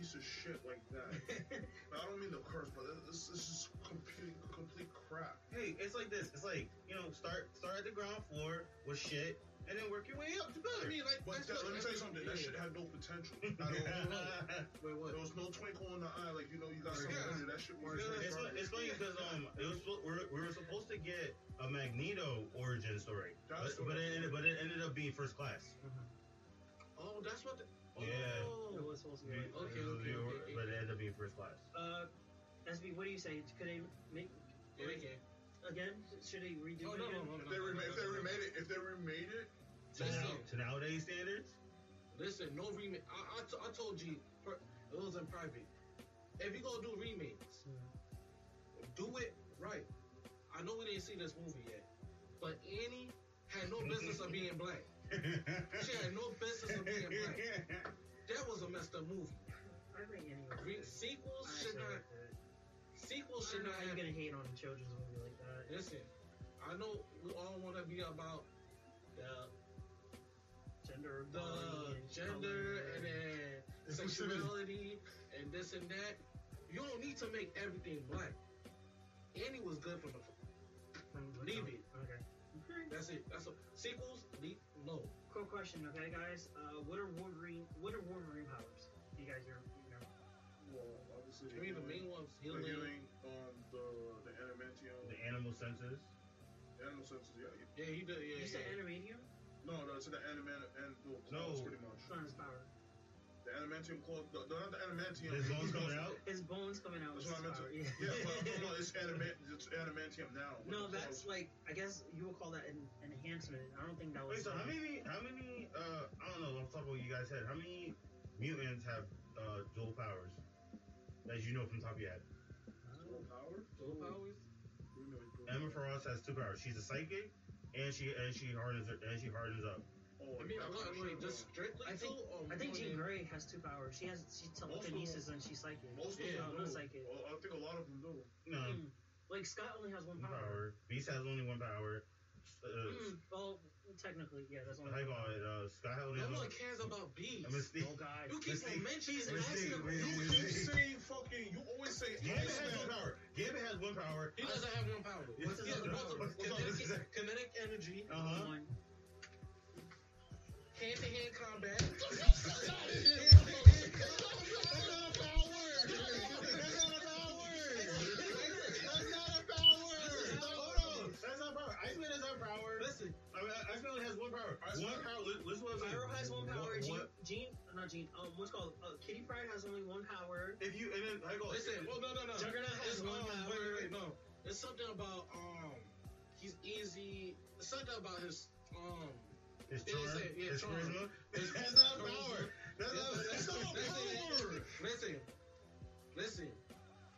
piece of shit like that. I don't mean the curse, but this is just complete complete crap. Hey, it's like this. It's like you know, start start at the ground floor with shit, and then work your way up to I better. mean, like, But that's that, what- let me tell you something. what- That shit had no potential. At all. Wait, what? There was no twinkle in the eye, like you know, you got something Yeah. in. That shit was. Yeah, it's, fu- it's funny because um, it was we were, we were supposed to get a Magneto origin story, but, That's but what- it ended, but it ended up being first class. Oh, that's what. The, oh. Yeah. It was supposed to be. It Okay, was okay, the or- okay. But it ended up being first class. Uh, SB, what do you say? Could they make Yeah, again? Should they redo Oh, it no, again? no, no, If they, no, no, if they no, no. remade it, if they remade it, To, now, to nowadays standards, listen, no remake. I, I, t- I told you, per- it was in private. If you gonna do remakes, do it right. I know we didn't see this movie yet, but Annie had no business of being black. She had no business of being black. That was a messed up movie. I think anyway. Re- sequels I should not. like it. Sequels should don't know not how you gonna hate on a children's movie like that. Listen, I know we all want to be about the Gender the gender and then sexuality and this and that. You don't need to make everything black. Annie was good from the. From- mm, leave it. Okay. That's it. That's a sequels. Leave no. Cool question, okay, guys. Uh, what are Wolverine? What are Wolverine powers? You guys are, you know. well, obviously, I mean the main ones the healing. healing, um, the the adamantium, the animal senses. animal senses. Yeah, yeah. Yeah, he did. Yeah, You said yeah. animadium? no, no, it's the animant and the No. pretty much. It's power. The adamantium claw, the, the, not the adamantium. His bones coming out. His bones coming out. That's was what I meant to. power. Yeah, but no, no, it's adamant. It's adamantium now. No, that's claws. like I guess you would call that an enhancement. I don't think that was. Wait, so how many? How many? Uh, I don't know. Off the top of what you guys said, how many mutants have uh, dual powers? As you know from top of your head, Dual power. Dual powers. What do you mean, dual Emma? Frost has two powers. She's a psychic, and she and she hardens her, and she hardens up. I mean, I'm not really just strictly I think- I think Jean Grey has two powers. She has she's telekinesis and she's psychic. Most of Yeah, them not do. psychic. Well, I think a lot of them do. No, Mm. Like Scott only has one one power. power. Beast has only one power. Uh, Mm, well, technically, yeah, that's only how you one call power. it? Uh, Sky only No has one one. cares about bees. Mystique. Oh God. You keep Mystique. on mentioning and Mystique, asking. Mystique. You keep saying fucking. You always say Gambit has one power. Gambit has one power. He doesn't have one power. What's his he other power? What's kinetic, his- kinetic energy, Uh huh. One. hand-to-hand combat. Listen, I mean, Iceman only has one power. Iceman- One power. Listen I'm saying. Pyro has one power. What- Jean, what- Jean, not Jean. Um, what's called? Kitty Pryde has only one power. If you and then listen. Well, no, no, no. Juggernaut one. Wait, wait, no. It's something about um, he's easy. It's something about his um. Yeah, charm. listen, yeah, his charm. charisma. His- That's not power. That's not. That's not power. Listen, listen.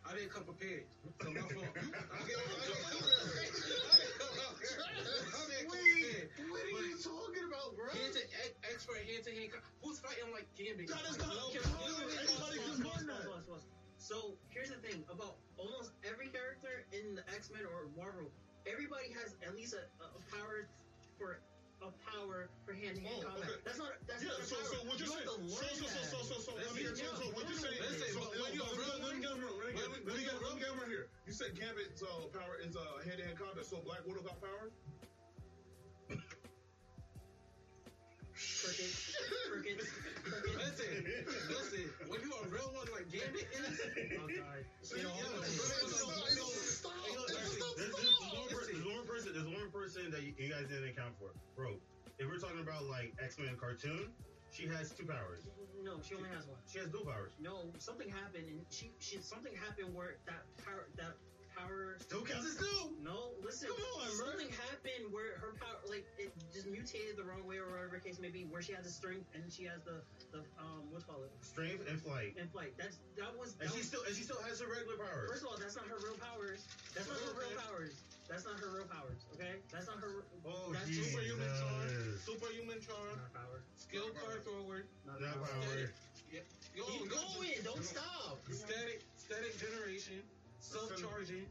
I didn't come prepared. So my fault. I didn't come prepared. I didn't come prepared. What are you talking about, bro? Hand to ex- expert hand to hand. Who's fighting like Gambit? That is not Okay, power. okay, Anybody can run that. So here's the thing about almost every character in the X Men or Marvel, everybody has at least a, a power for power for hand to hand Oh, combat. okay. That's not that's Yeah, not so so what you you're have saying? to So learn so so that. so so so let me so so what you're saying? listen, so, but no, let me real get- let me get real. Let me get when- let me get you're let me get right here. You said Gambit's uh, power is uh, hand to hand combat. So Black Widow got power. Crickets, crickets, crickets. Listen, listen. When you a real one like Gambit is, Oh God. See, You know, yeah, I'm stop, gonna- stop, stop, There's, stop, there's, stop. there's, one per- there's one person. There's one person that you, you guys didn't account for, bro. If we're talking about like X Men cartoon, she has two powers. No, she only has one. She has dual powers. No, something happened, and she she something happened where that power that power. Still counts as two. No, listen. Come on, bro. something happened where her power, like it just mutated the wrong way, or whatever case may be, where she has the strength and she has the the um what's call it Strength and flight. in flight. That's that was. And she was still and she still has her regular powers. first of all, that's not her real powers. That's not her real powers. That's not her real powers. Okay, that's not her. Oh, that's Jesus. superhuman charm. superhuman charm, Not power. skill card forward. Not Not power. power. Yo, Keep yo, going. Don't stop. Static, static generation, self-charging.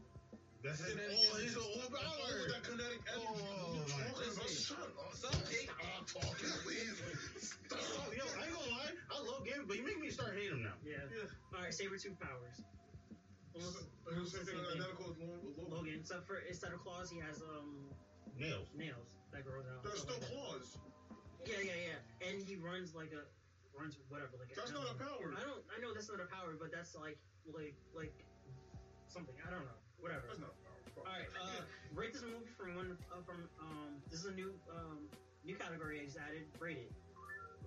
That's it. Oh, he's a one Oh, power. that kinetic energy. Oh, What you my talking about? Shut up. Some hate. Stop talking, please. Oh, Stop. yo, I ain't gonna lie. I love Gambit, but you make me start hating him now. Yeah. Yeah, All right, Sabretooth powers. Almost, almost same thing identical Logan. with Logan. Logan, except for instead of claws, he has um Nails. nails that grows out. There's still like claws. that. Yeah, yeah, yeah. And he runs like a runs whatever like. That's not a power. I don't. I know that's not a power, but that's like like like something. I don't know. Whatever. That's not a power. All right. Uh, rate this movie from one uh, from um. This is a new um new category I just added. Rate it.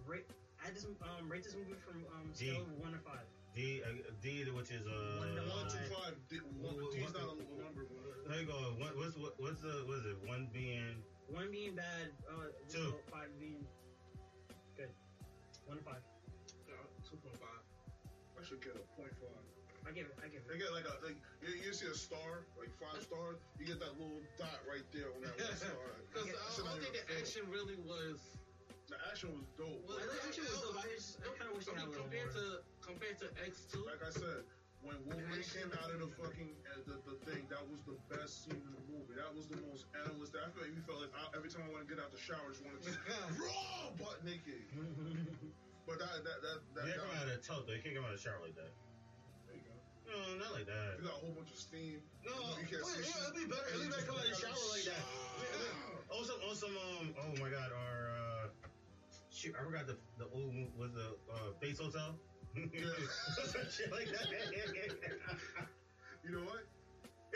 Rate. Add this um rate this movie from um D. scale of one to five. D, uh, D, which is uh, One One, two, uh, five. D, one, What- D's what- not a a number. but- How you go? What, what's what, what's the what is it? One being One being bad. Uh, Two. Five being good. One to five. Two point five. I should get a point five. I get it. I give They it. get like a like you, you see a star like five stars. You get that little dot right there on that one star. Because Yeah. I, Shit I not think the fair. action really was. The action was dope. Well, I think action was dope. I just- I kinda wish I they had mean, compared more. to compared to X two. like I said, when Wolverine came out of the fucking uh, the, the thing, that was the best scene in the movie. That was the most animalistic. I felt you felt like I, every time I want to get out of the shower, I just wanted to raw butt naked. But that that that that, they that come out of the tub. They can't come out of the shower like that. No, not like that. You got a whole bunch of steam. No, you can't wait, see yeah, it'd be better. It'd be better come out of the shower like that. Also, some um, oh my god, our uh, shoot, I forgot the the old was the uh, base hotel. Shit like that. You know what?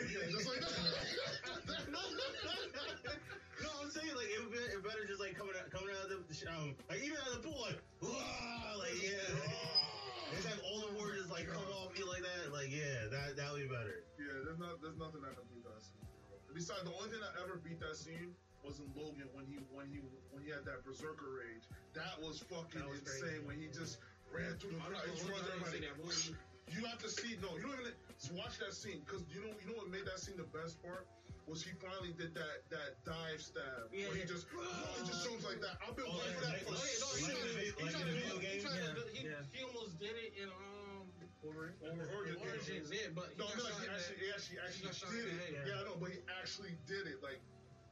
Yeah, just like that. no, I'm saying like it would be it better just like coming out coming out of the um like even out of the pool like like yeah. Just have all the words just like come off you like that like yeah that that would be better. Yeah, there's not there's nothing that can beat that scene. Besides, the only thing that ever beat that scene was in Logan when he when he when he had that berserker rage. That was fucking That was insane crazy. when he just ran through the I crowd. don't He runs why I didn't everybody. see that. You have to see no, you don't even just watch that scene because you know you know what made that scene the best part was he finally did that that dive stab Yeah, where he yeah. just he just jumps like that. I've been Oh, waiting for that like- for No, he- no, he Like tried in to- the he video- like tried in the to video do- he game? tried to Yeah, do- he- yeah. He almost did it in um Wolverine. Over Origins. Origins, yeah, but he No, got no, shot he actually, he actually, he actually got did it. head. Yeah, I know, but he actually did it. Like,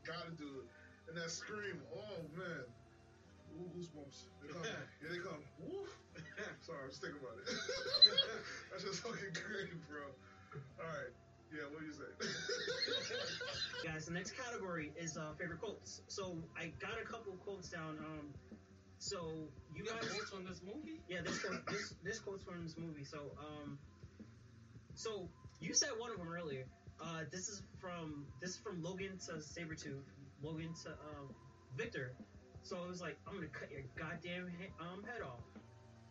gotta do it. And that scream, oh man. Ooh, goosebumps. They come. Here they come. Woof. Sorry, I'm just thinking about it. That's just fucking great, bro. Alright. Yeah, what do you say? Guys, the next category is uh, favorite quotes. So I got a couple quotes down. Um, so you You got guys, quotes on this movie? yeah, this quote, this this quote's from this movie. So um, so you said one of them earlier. Uh, this is from this is from Logan to Sabretooth, Logan to um, Victor. So it was like, I'm gonna cut your goddamn he- um head off.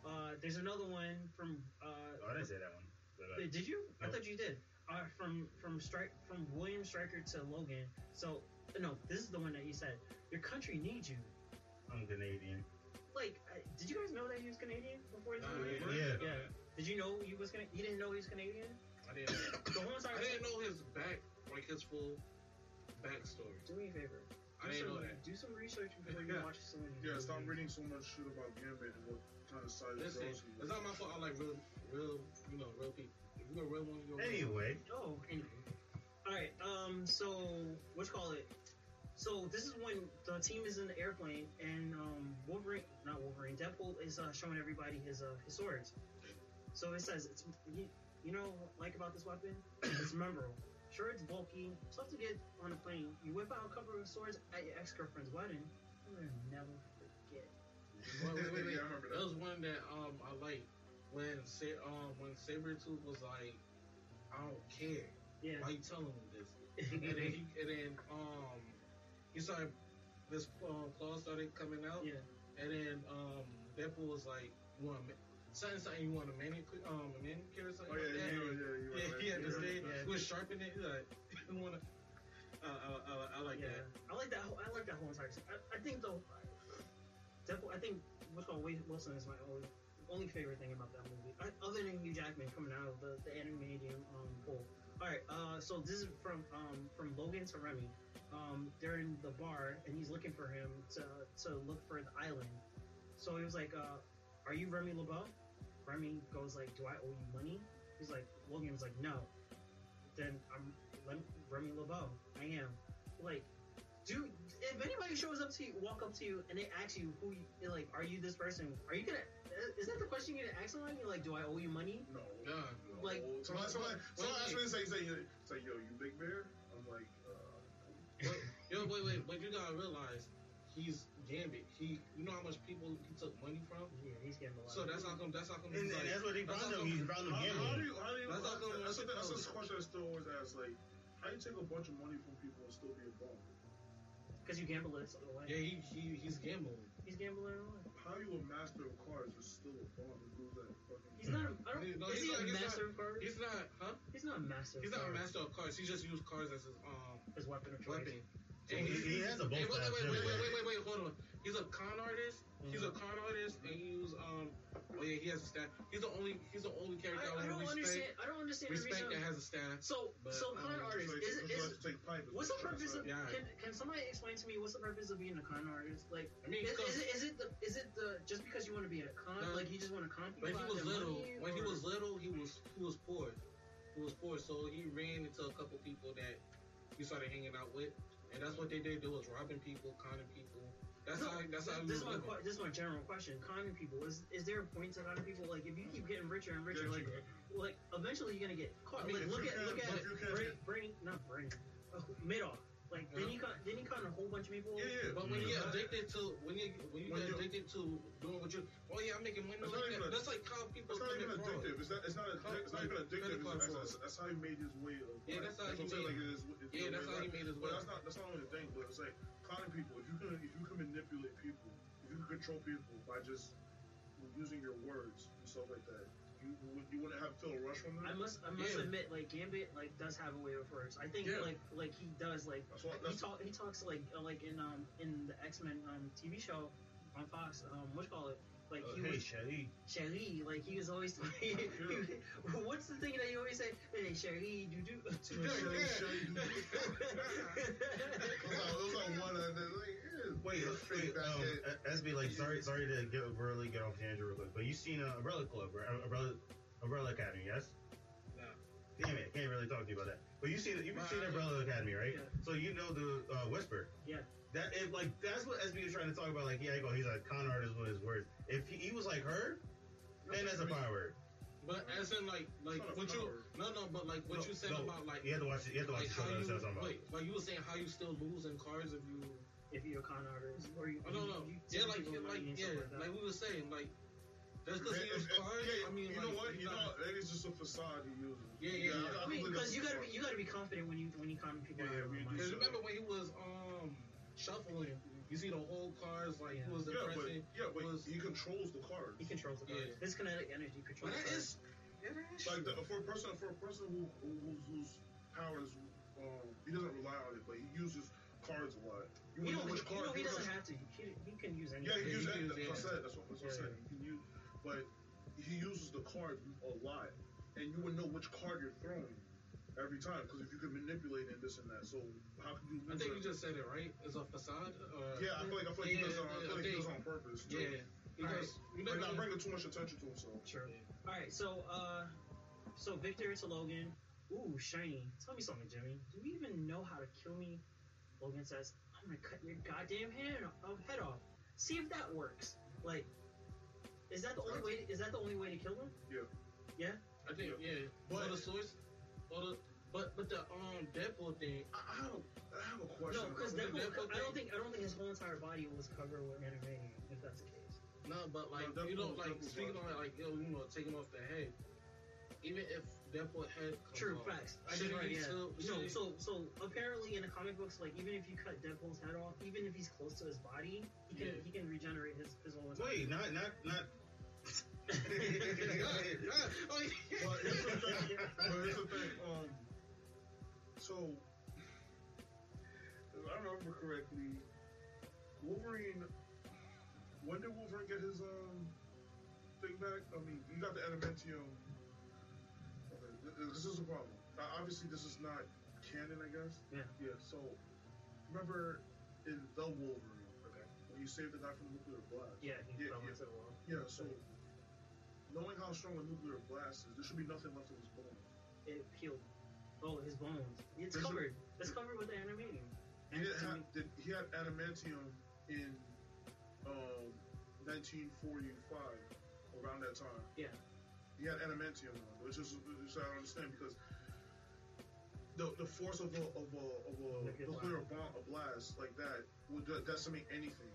Uh, there's another one from uh, Oh, I didn't say that one. But, uh, Did- Did you? I thought you did. Uh, from from strike from William Stryker to Logan. So no, this is the one that you said. Your country needs you. I'm Canadian. Like, uh, did you guys know that he was Canadian before this Uh, movie? Yeah. Yeah. Did you know he was gonna? You didn't know he was Canadian. I didn't. The whole I didn't know his back, like his full backstory. Do me a favor. I Do didn't some, know that. Do some research before you Yeah. watch some of these yeah, stop reading so much shit about Gambit and what kind of side Listen, he goes to. it's not my fault. I like real, real, you know, real people. If you're a real one, you're a real one. Anyway, Oh, anyway. All right. Um. So what you call it? So this is when the team is in the airplane and um Wolverine, not Wolverine, Deadpool is uh, showing everybody his uh his swords. So it says it's you, you know like about this weapon? it's memorable. Sure, it's bulky, tough to get on a plane. You whip out a couple of swords at your ex girlfriend's wedding. You'll never forget. Wait, wait, wait, wait. Yeah, I remember that. There was one that um I like when Sa- um when Sabretooth was like, I don't care. Yeah. Why you telling me this? and then he, and then um he started this um, claw started coming out. yeah. And then um Deadpool was like, you want a ma- something something you want a manicure um a manicure or Oh, something yeah, like yeah, that. yeah, yeah, you Yeah, he had to Yeah, stay. yeah. He was sharpening it. He's like, you want to. Uh, uh, uh, I like yeah, that. I like that. Whole, I like that whole entire. scene. I, I think though, Deadpool. I think what's called Wade Wilson is my only only favorite thing about that movie, other than Hugh Jackman coming out of the the animated um pool. All right, uh, so this is from um from Logan to Remy. Um, they're in the bar and he's looking for him to to look for the island. So he was like, uh, "Are you Remy LeBeau?" Remy goes like, "Do I owe you money?" He's like, Logan was like, "No." Then I'm Remy LeBeau. I am. Like, dude, if anybody shows up to you, walk up to you, and they ask you who, you, like, are you this person? Are you gonna is that the question you get to ask someone? You're like, do I owe you money? No. Yeah. no. Like- somebody, somebody, Wait, somebody wait. actually say, say, say, yo, you big bear? I'm like, uh, yo, wait, wait, but you gotta realize he's Gambit. He, you know how much people he took money from. Yeah, he's getting a lot. So that's how come. That's how come. And, he's and like, that's what they that's found him. come- He's found him how, how do you, how do you, That's that's, not gonna- that's, that's that's, a question I still always ask, like, how you take a bunch of money from people and still be a bum? because you gamble it away. Yeah, he, he he's gambling. He's gambling it away. How you a master of cards is still a bum and lose that fucking He's not. A, I don't, No, is he's he not- a he's master of cards? He's not, huh? He's not a master. He's of not a master of cards. He just used cards as his um His weapon of choice. weapon. So he, he has a Hey, both wait, wait, wait, wait, wait, wait, wait, hold on. He's a con artist. He's a con artist, and he use um. Oh yeah, he has a staff. He's the only. He's the only character I, I I, don't would understand. I don't understand the Respect reason. that has a staff. So, But, so con um, artist Like, is it's is. like to take pipe, is What's the purpose of? Yeah. Can, can somebody explain to me what's the purpose of being a con artist? Like, I mean, is, is it is it the is it the just because you want to be a con? No. like you just want to con people When he was little, money, when he was little, he was he was poor. He was poor, so he ran into a couple people that he started hanging out with, and that's what they did. They was robbing people, conning people. That's No, how. That's how. this is my que- this is my general question. Conning people is is there a point to conning people? Like if you keep getting richer and richer, like like eventually you're gonna get caught. I mean, like look at look at if you can- Bray, Bray, not Bray, uh, Madoff. Like didn't he con didn't he con a whole bunch of people? Yeah, yeah. But when you Yeah. get addicted to when you when you When get addicted to doing what you oh yeah I'm making money It's like that. a- That's like how people It's not even commit fraud. addictive. It's not. It's not. Credit It's not even addictive. It's- fraud. That's, that's how he made his way. Of Yeah, life. that's how he made- Like it is, it's Yeah, that's how he made his But way. that's not. That's not only the thing. But it's like conning people. If you can, if you can manipulate people, if you can control people by just using your words and stuff like that, you would- you wouldn't have to feel a rush from I must I must Yeah. admit like Gambit like does have a way of words. I think Yeah. like like he does like That's what. he That's, talk he talks like uh, like in um in the X Men um TV show on Fox um what you call it like Uh, he hey, was Shelly. Cherie like he was always like what's the thing that you always say hey Cherie do do Yeah, yeah, yeah. it was like, was like one and then like, yeah, Wait, wait, fade um, SB, like, sorry, sorry to get really get off tangent real quick, but you seen uh, Umbrella Club, right? Uh, Umbrella, Umbrella Academy, yes? No. Damn it, can't really talk to you about that. But you seen, you've Right. seen Umbrella Academy, right? Yeah. So you know the uh, Whisper. Yeah. That if like that's what SB is trying to talk about. Like, yeah, I go, he's a con artist with his words. If he, he was like her, then that's a power word. But as in like like It's not a what you no no but like what No, you said no, about like You have to watch it. You have to watch like the show. how to you understand what about. wait but you were saying how you still lose in cards if you if you're a con artist or you oh no no you, you yeah tip like people like money yeah like like we were saying like just because he If- used if- cards yeah, I mean you like, know what? You know, not- maybe it's just a facade he uses. Yeah, yeah, yeah. I mean, because you gotta be you gotta be confident when you when you con people Yeah, out of we their. Because so. remember when he was um shuffling, you see the whole cars like he was Yeah, but yeah, but was- he controls the cards. He controls the cards. Yeah. His kinetic energy But controls. that the is yeah, that is Like true. the, for a person, for a person who, who whose, whose powers, um, he doesn't rely on it, but he uses cards a lot. You You would know, know which you know card. he doesn't have to. He, he can use any. Yeah, he Yeah, uses. he That's what I said. That's what, that's what I said. He can use, but he uses the cards a lot, and you would know which card you're throwing every time because if you can manipulate and this and that. So how can you? I think it? you just said it right. It's a facade. Or, Yeah, I feel like I feel like he does it on, I feel like he does on purpose. Too. yeah. Because you Like never not bringing too much attention to himself. Sure. All right, so uh, so Victor to Logan. Ooh, shiny. Tell me something, Jimmy. Do you even know how to kill me? Logan says, "I'm gonna cut your goddamn head off, head off. See if that works." Like, is that the only way? Is that the only way to kill him? Yeah. Yeah? I think yeah. But- But the source, or the but but the um Deadpool thing. I, I have, I have a question. No, because Deadpool- Deadpool. Deadpool I don't think I don't think his whole entire body was covered with adamantium. If that's the case. No, but like No, you know, Deadpool- like Deadpool speaking body. on like yo, you know, taking him off the head. Even if Deadpool head True off, facts. I should did right. he Yeah. still- So so so apparently in the comic books, like even if you cut Deadpool's head off, even if he's close to his body, he can Yeah. he can regenerate his his whole entire. Wait, not not not. oh, yeah. But here's the thing. but here's the thing. Um, so, if I remember correctly, Wolverine. When did Wolverine get his um thing back? I mean, he got the adamantium. Okay, th- th- this is a problem. Uh, obviously, this is not canon, I guess. Yeah. Yeah. So, remember in the Wolverine, okay, when you saved the guy from nuclear blast. Yeah, he Yeah, yeah. into. Yeah. So, knowing how strong a nuclear blast is, there should be nothing left of his bones. It peeled. Oh, his bones. It's covered. It's covered with adamantium. He didn't And- have, did, he had adamantium in um, 1945 around that time. Yeah. He had adamantium on, which is which I don't understand because the the force of a of a of a Nuclear nuclear bomb, a blast like that would decimate anything,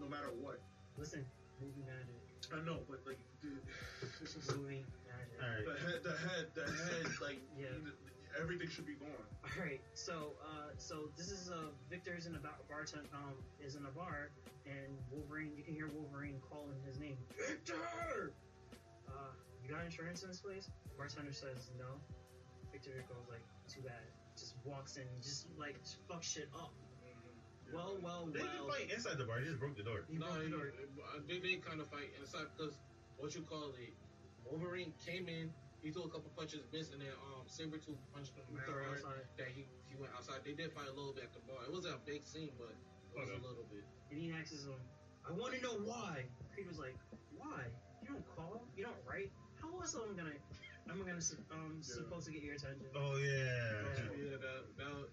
no matter what. Listen, movie magic. I know, but like, dude, it's just- Movie magic. All right. the head, the head, the head, like Yeah. everything should be gone. All right, so uh, so this is uh, Victor's in a bar, bartend um is in a bar, and Wolverine. You can hear Wolverine calling his name, Victor. Uh, you got insurance in this place? Bartender says no. Victor goes like, too bad. Just walks in, just like fuck shit up. Well, well, well. They didn't fight inside the bar. They just broke the door. He No, broke the he- door. they did kind of fight inside because what you call it, Wolverine came in, he threw a couple punches, missed, and then um Sabretooth punched him He mad threw it outside. that he he went outside. They did fight a little bit at the bar. It wasn't a big scene, but it was Okay. a little bit. And he asks him, I want to know why. Creed was like, why? You don't call, you don't write. How else am I gonna, am I gonna um Yeah. supposed to get your attention? Oh yeah. Yeah, that, that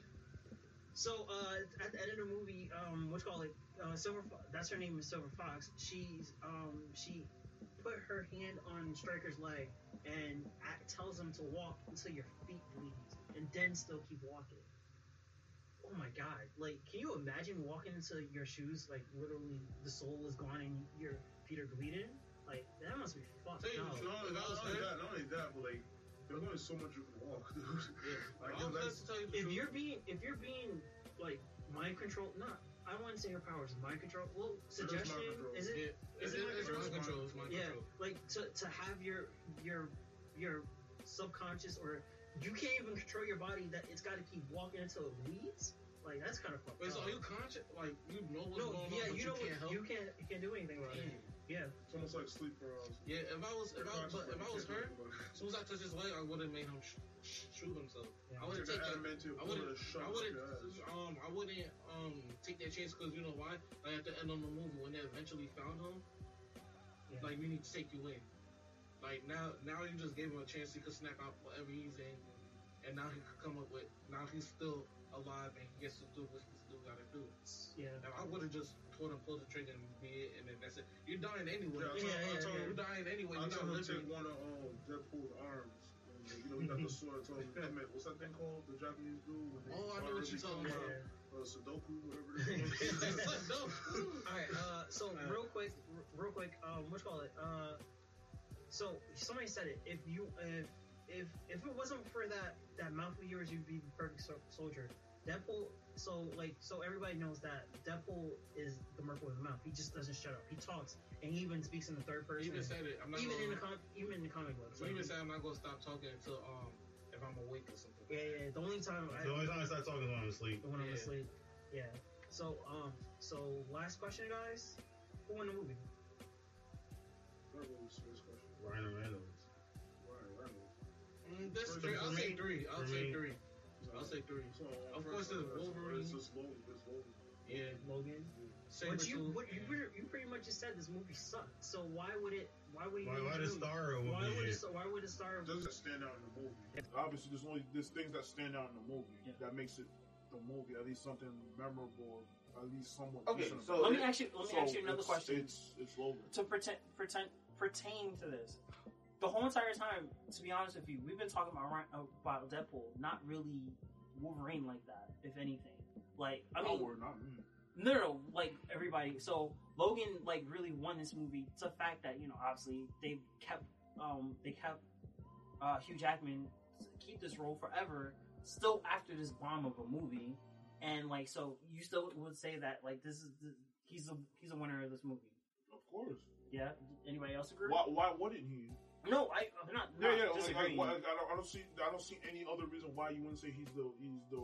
So uh, at the end of the movie, um, what's called it? Uh, Silver. Fo- that's her name is Silver Fox. She's um, she put her hand on Stryker's leg and a- tells him to walk until your feet bleed, and then still keep walking. Oh my god! Like, can you imagine walking into your shoes like literally the sole is gone and your feet are bleeding? Like that must be fucked Tell you up. Not only, not was only that, not only that, but like there's only so much you can walk, dude. yeah. Like, I was tell you the if truth. you're being if you're being like mind control not I don't want to say her powers mind control well suggestion control. is it yeah, is it, it it's mind mind control? control. It's mind yeah like to, to have your your your subconscious or you can't even control your body that it's got to keep walking until it bleeds like that's kind of fucked Wait, so are you conscious? Like you know what's no going yeah on, but you you, know can't what, help. you can't you can't do anything about it Damn. Yeah It's almost like sleep paralysis. Yeah, if I was if I, but if I was her, her, as soon as I touched his leg, I would have made him sh- sh- shoot himself. Yeah. I would have take the taken. adamantium I wouldn't. I wouldn't. up your ass. Um, I wouldn't um take that chance because you know why? Like at the end of the movie, when they eventually found him, Yeah. like we need to take you in. Like now, now you just gave him a chance. He could snap out whatever he's in, and now he could come up with. Now he's still alive and he gets to do what he still got to do. yeah Now I would have just told him pull the trigger and be it, and then that's it. You're dying anyway. Yeah, I Yeah, told- yeah, told yeah. You're dying anyway. I You're told not him to living. take one of um, Deadpool's arms. And, you know, he got the sword. I told him, I mean, what's that thing called? The Japanese dude? When Oh, I know what you're talking about. Uh, uh, Sudoku, whatever it is. All right. Uh, so Uh, real quick, r- real quick. Um, what you call it? Uh, so somebody said it. If you if if if it wasn't for that that mouth of yours, you'd be the perfect so- soldier. Deadpool. So like so everybody knows that Deadpool is the Merc with the mouth. He just doesn't shut up. He talks and he even speaks in the third He person. even said it. I'm not even gonna, in the com- even in the comic books. So Like, even said I'm not gonna stop talking until um if I'm awake or something. yeah, yeah. The only time I, The only time I start talking is when I'm asleep. when I'm Yeah. asleep. Yeah. So um so last question, guys. Who won the movie? That was his question. Ryan Reynolds. Ryan Reynolds. Mm, that's three. I'll me- say three. I'll for say me- three. I'll say three. So, Of first, course, it's uh, Wolverine. It's just Logan. It's Logan. Yeah. Logan. Saber But you, what, you, pretty- you pretty much just said this movie sucked. So why would it? Why would you? Why, make why this the movie? star Why would movie? it? Why would it star? Doesn't stand out in the movie. Obviously, there's only there's things that stand out in the movie Yeah. that makes it the movie at least something memorable, at least somewhat. Okay, decent so let me it. ask you. Let me So ask you another it's, question. It's it's Logan. to pretend, pretend, pertain to this. The whole entire time, to be honest with you, we've been talking about about Deadpool, not really Wolverine like that. If anything, like I mean, Oh, we're not. mm. no, no, like everybody. So Logan like really won this movie. It's a fact that you know, obviously they kept um they kept uh Hugh Jackman keep this role forever. Still after this bomb of a movie, and like so, you still would say that like this is the, he's a he's a winner of this movie. Of course. Yeah. Anybody else agree? Why why wouldn't he? No, I, I'm not, Yeah, not yeah. Like, disagreeing. like, why- I, don't, I don't see I don't see any other reason why you wouldn't say he's the he's the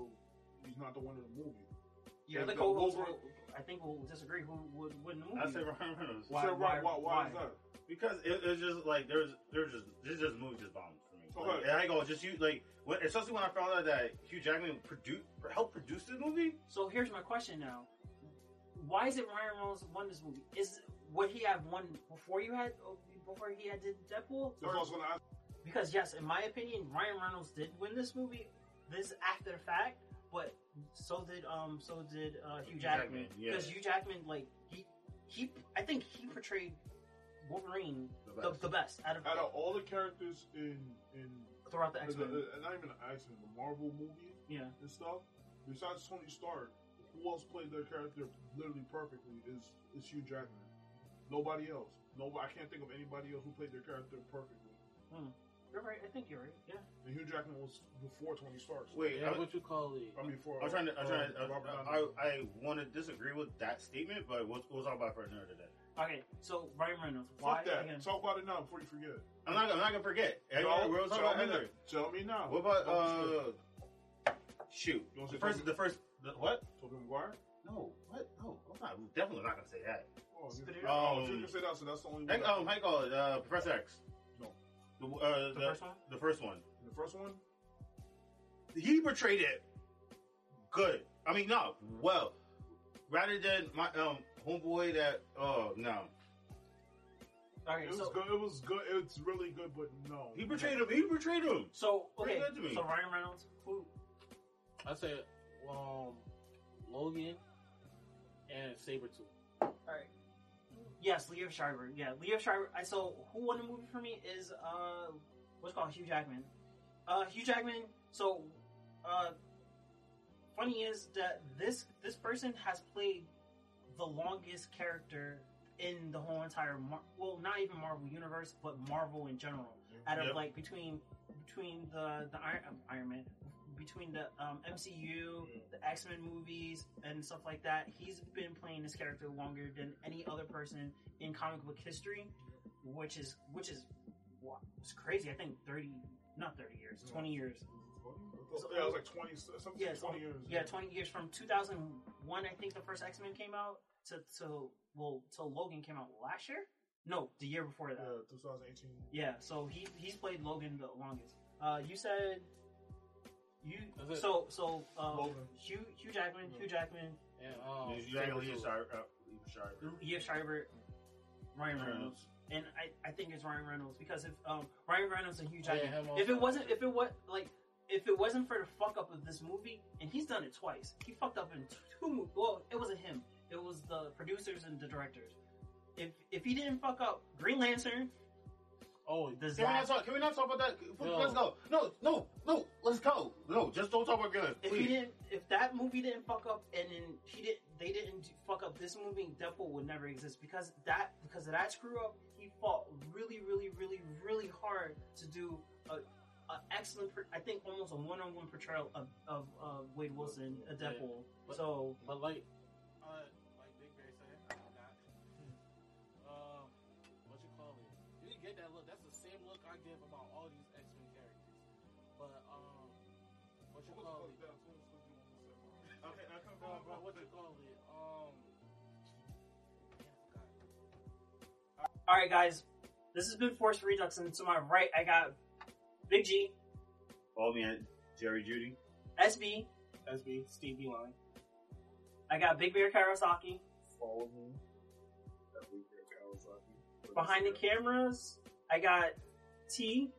he's not the winner of the movie. You're like the the co-host. Wolverine- will- I think we'll disagree who would win the movie. I say Ryan Reynolds. Why- So why, why- why, why, is that? Because it, it's just like there's there's just this just movie just bombed for me. Like, Okay. and I go just you like when, especially when I found out that Hugh Jackman produ helped produce this movie. So here's my question now: Why is it Ryan Reynolds won this movie? Is would he have won before you had oh, before he had did Deadpool? That's I was gonna ask. Because yes, in my opinion, Ryan Reynolds did win this movie. This after the fact, but so did um so did uh, Hugh Hugh Jackman. Jackman, yeah. Because Hugh Jackman, like he he, I think he portrayed Wolverine The the, best. the best out of Out of all the characters in in throughout the the, X Men. the- not even the X Men, the Marvel movies Yeah, and stuff, besides Tony Stark, who else played their character literally perfectly is is Hugh Jackman. Nobody else. No, I can't think of anybody else who played their character perfectly. you're right. I think you're right. Yeah. And Hugh Jackman was before Tony Stark. Wait, Yeah, I, what you call it? I mean, before I'm trying to. I'm uh, trying to. Robert I, I, I want to disagree with that statement, but we'll, we'll talk about it for another day. Okay, so Ryan Reynolds. Why Fuck that. again? Talk about it now before you forget. I'm not. I'm not gonna forget. Hey, No, we'll talk tell, about me now. tell me now. What about uh? Shoot. You wanna The first. The first. The, what? Tobey Maguire? No. What? No. I'm not. I'm definitely not gonna say that. Oh, you, Spit it oh, out. you can say that, so that's the only one. Hey, um, how you it? Uh, Professor X. No. The, uh, The the, first one? The first one. the first one? He portrayed it good. I mean, no, well, rather than my um homeboy that. Oh no, Okay, It was so good. It was good. It's really good, but no. he portrayed him. He portrayed him. so okay, Pretty good to me. so Ryan Reynolds. Who? I said, um, Logan and Sabretooth. All right. Yes, Liev Schreiber. Yeah, Liev Schreiber. I so who won the movie for me is uh what's called Hugh Jackman. Uh, Hugh Jackman. So, uh, funny is that this this person has played the longest character in the whole entire Mar- well, not even Marvel universe, but Marvel in general. Out of Yep. like between between the the Iron, Iron Man, between the um, MCU, the X Men movies, and stuff like that, he's been playing this character longer than any other person in comic book history, which is which is wow, it's crazy. I think thirty, not thirty years, twenty years. Yeah, it was like 20, something Yeah, 20 years. Yeah, twenty years from two thousand one. I think the first X Men came out to to well till Logan came out last year. No, the year before that. Yeah, 2018. Yeah, so he he's played Logan the longest. Uh, you said you so so um, Logan. Hugh Hugh Jackman, Hugh Jackman, And um, You gotta go Sabretooth. Shire- uh, Lee Shire. Schreiber, Ryan Reynolds, and I, I think it's Ryan Reynolds because if um Ryan Reynolds and Hugh Jackman, him if it wasn't if it was like if it wasn't for the fuck up of this movie, and he's done it twice, he fucked up in two movies. Well, it wasn't him; it was the producers and the directors. If if he didn't fuck up Green Lantern, Oh, does Can we, not talk, can we not talk about that? No. Let's go. No, no, no. Let's go. No, just don't talk about Gillen. if he didn't if that movie didn't fuck up and then he didn't they didn't fuck up this movie deadpool would never exist because that because of that screw up he fought really really really really hard to do a, a excellent i think almost a one-on-one portrayal of, of uh, wade wilson a Yeah. deadpool But- so But like, uh, all right guys this has been force redux and to my right i got big g Follow me at Jerry Judy. sb SB Stevie Line. i got big bear karasaki Follow me. That week at Kawasaki. behind the cameras, I got T.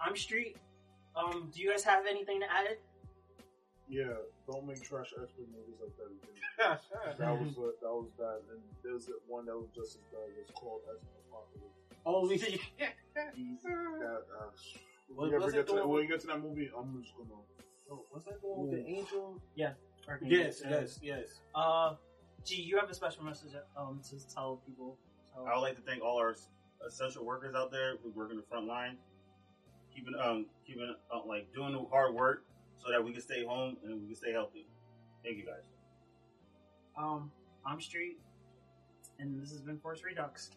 I'm Street. Um, do you guys have anything to add? Yeah, don't make trash X Men movies like that again. That was what that was bad. And there's one that was just as bad. It's called X Men Apocalypse. Oh, we That, uh, What- when, you ever what's get that to, the when you get to that movie, I'm just gonna. Oh, what's that the one with the angel? Yeah. can Yes, yes, yes. Uh, G, you have a special message um to tell people. So, I would like to thank all our essential workers out there who work in the front line, keeping um keeping uh, like doing the hard work so that we can stay home and we can stay healthy. Thank you guys. um, I'm Street, and this has been Force Redux.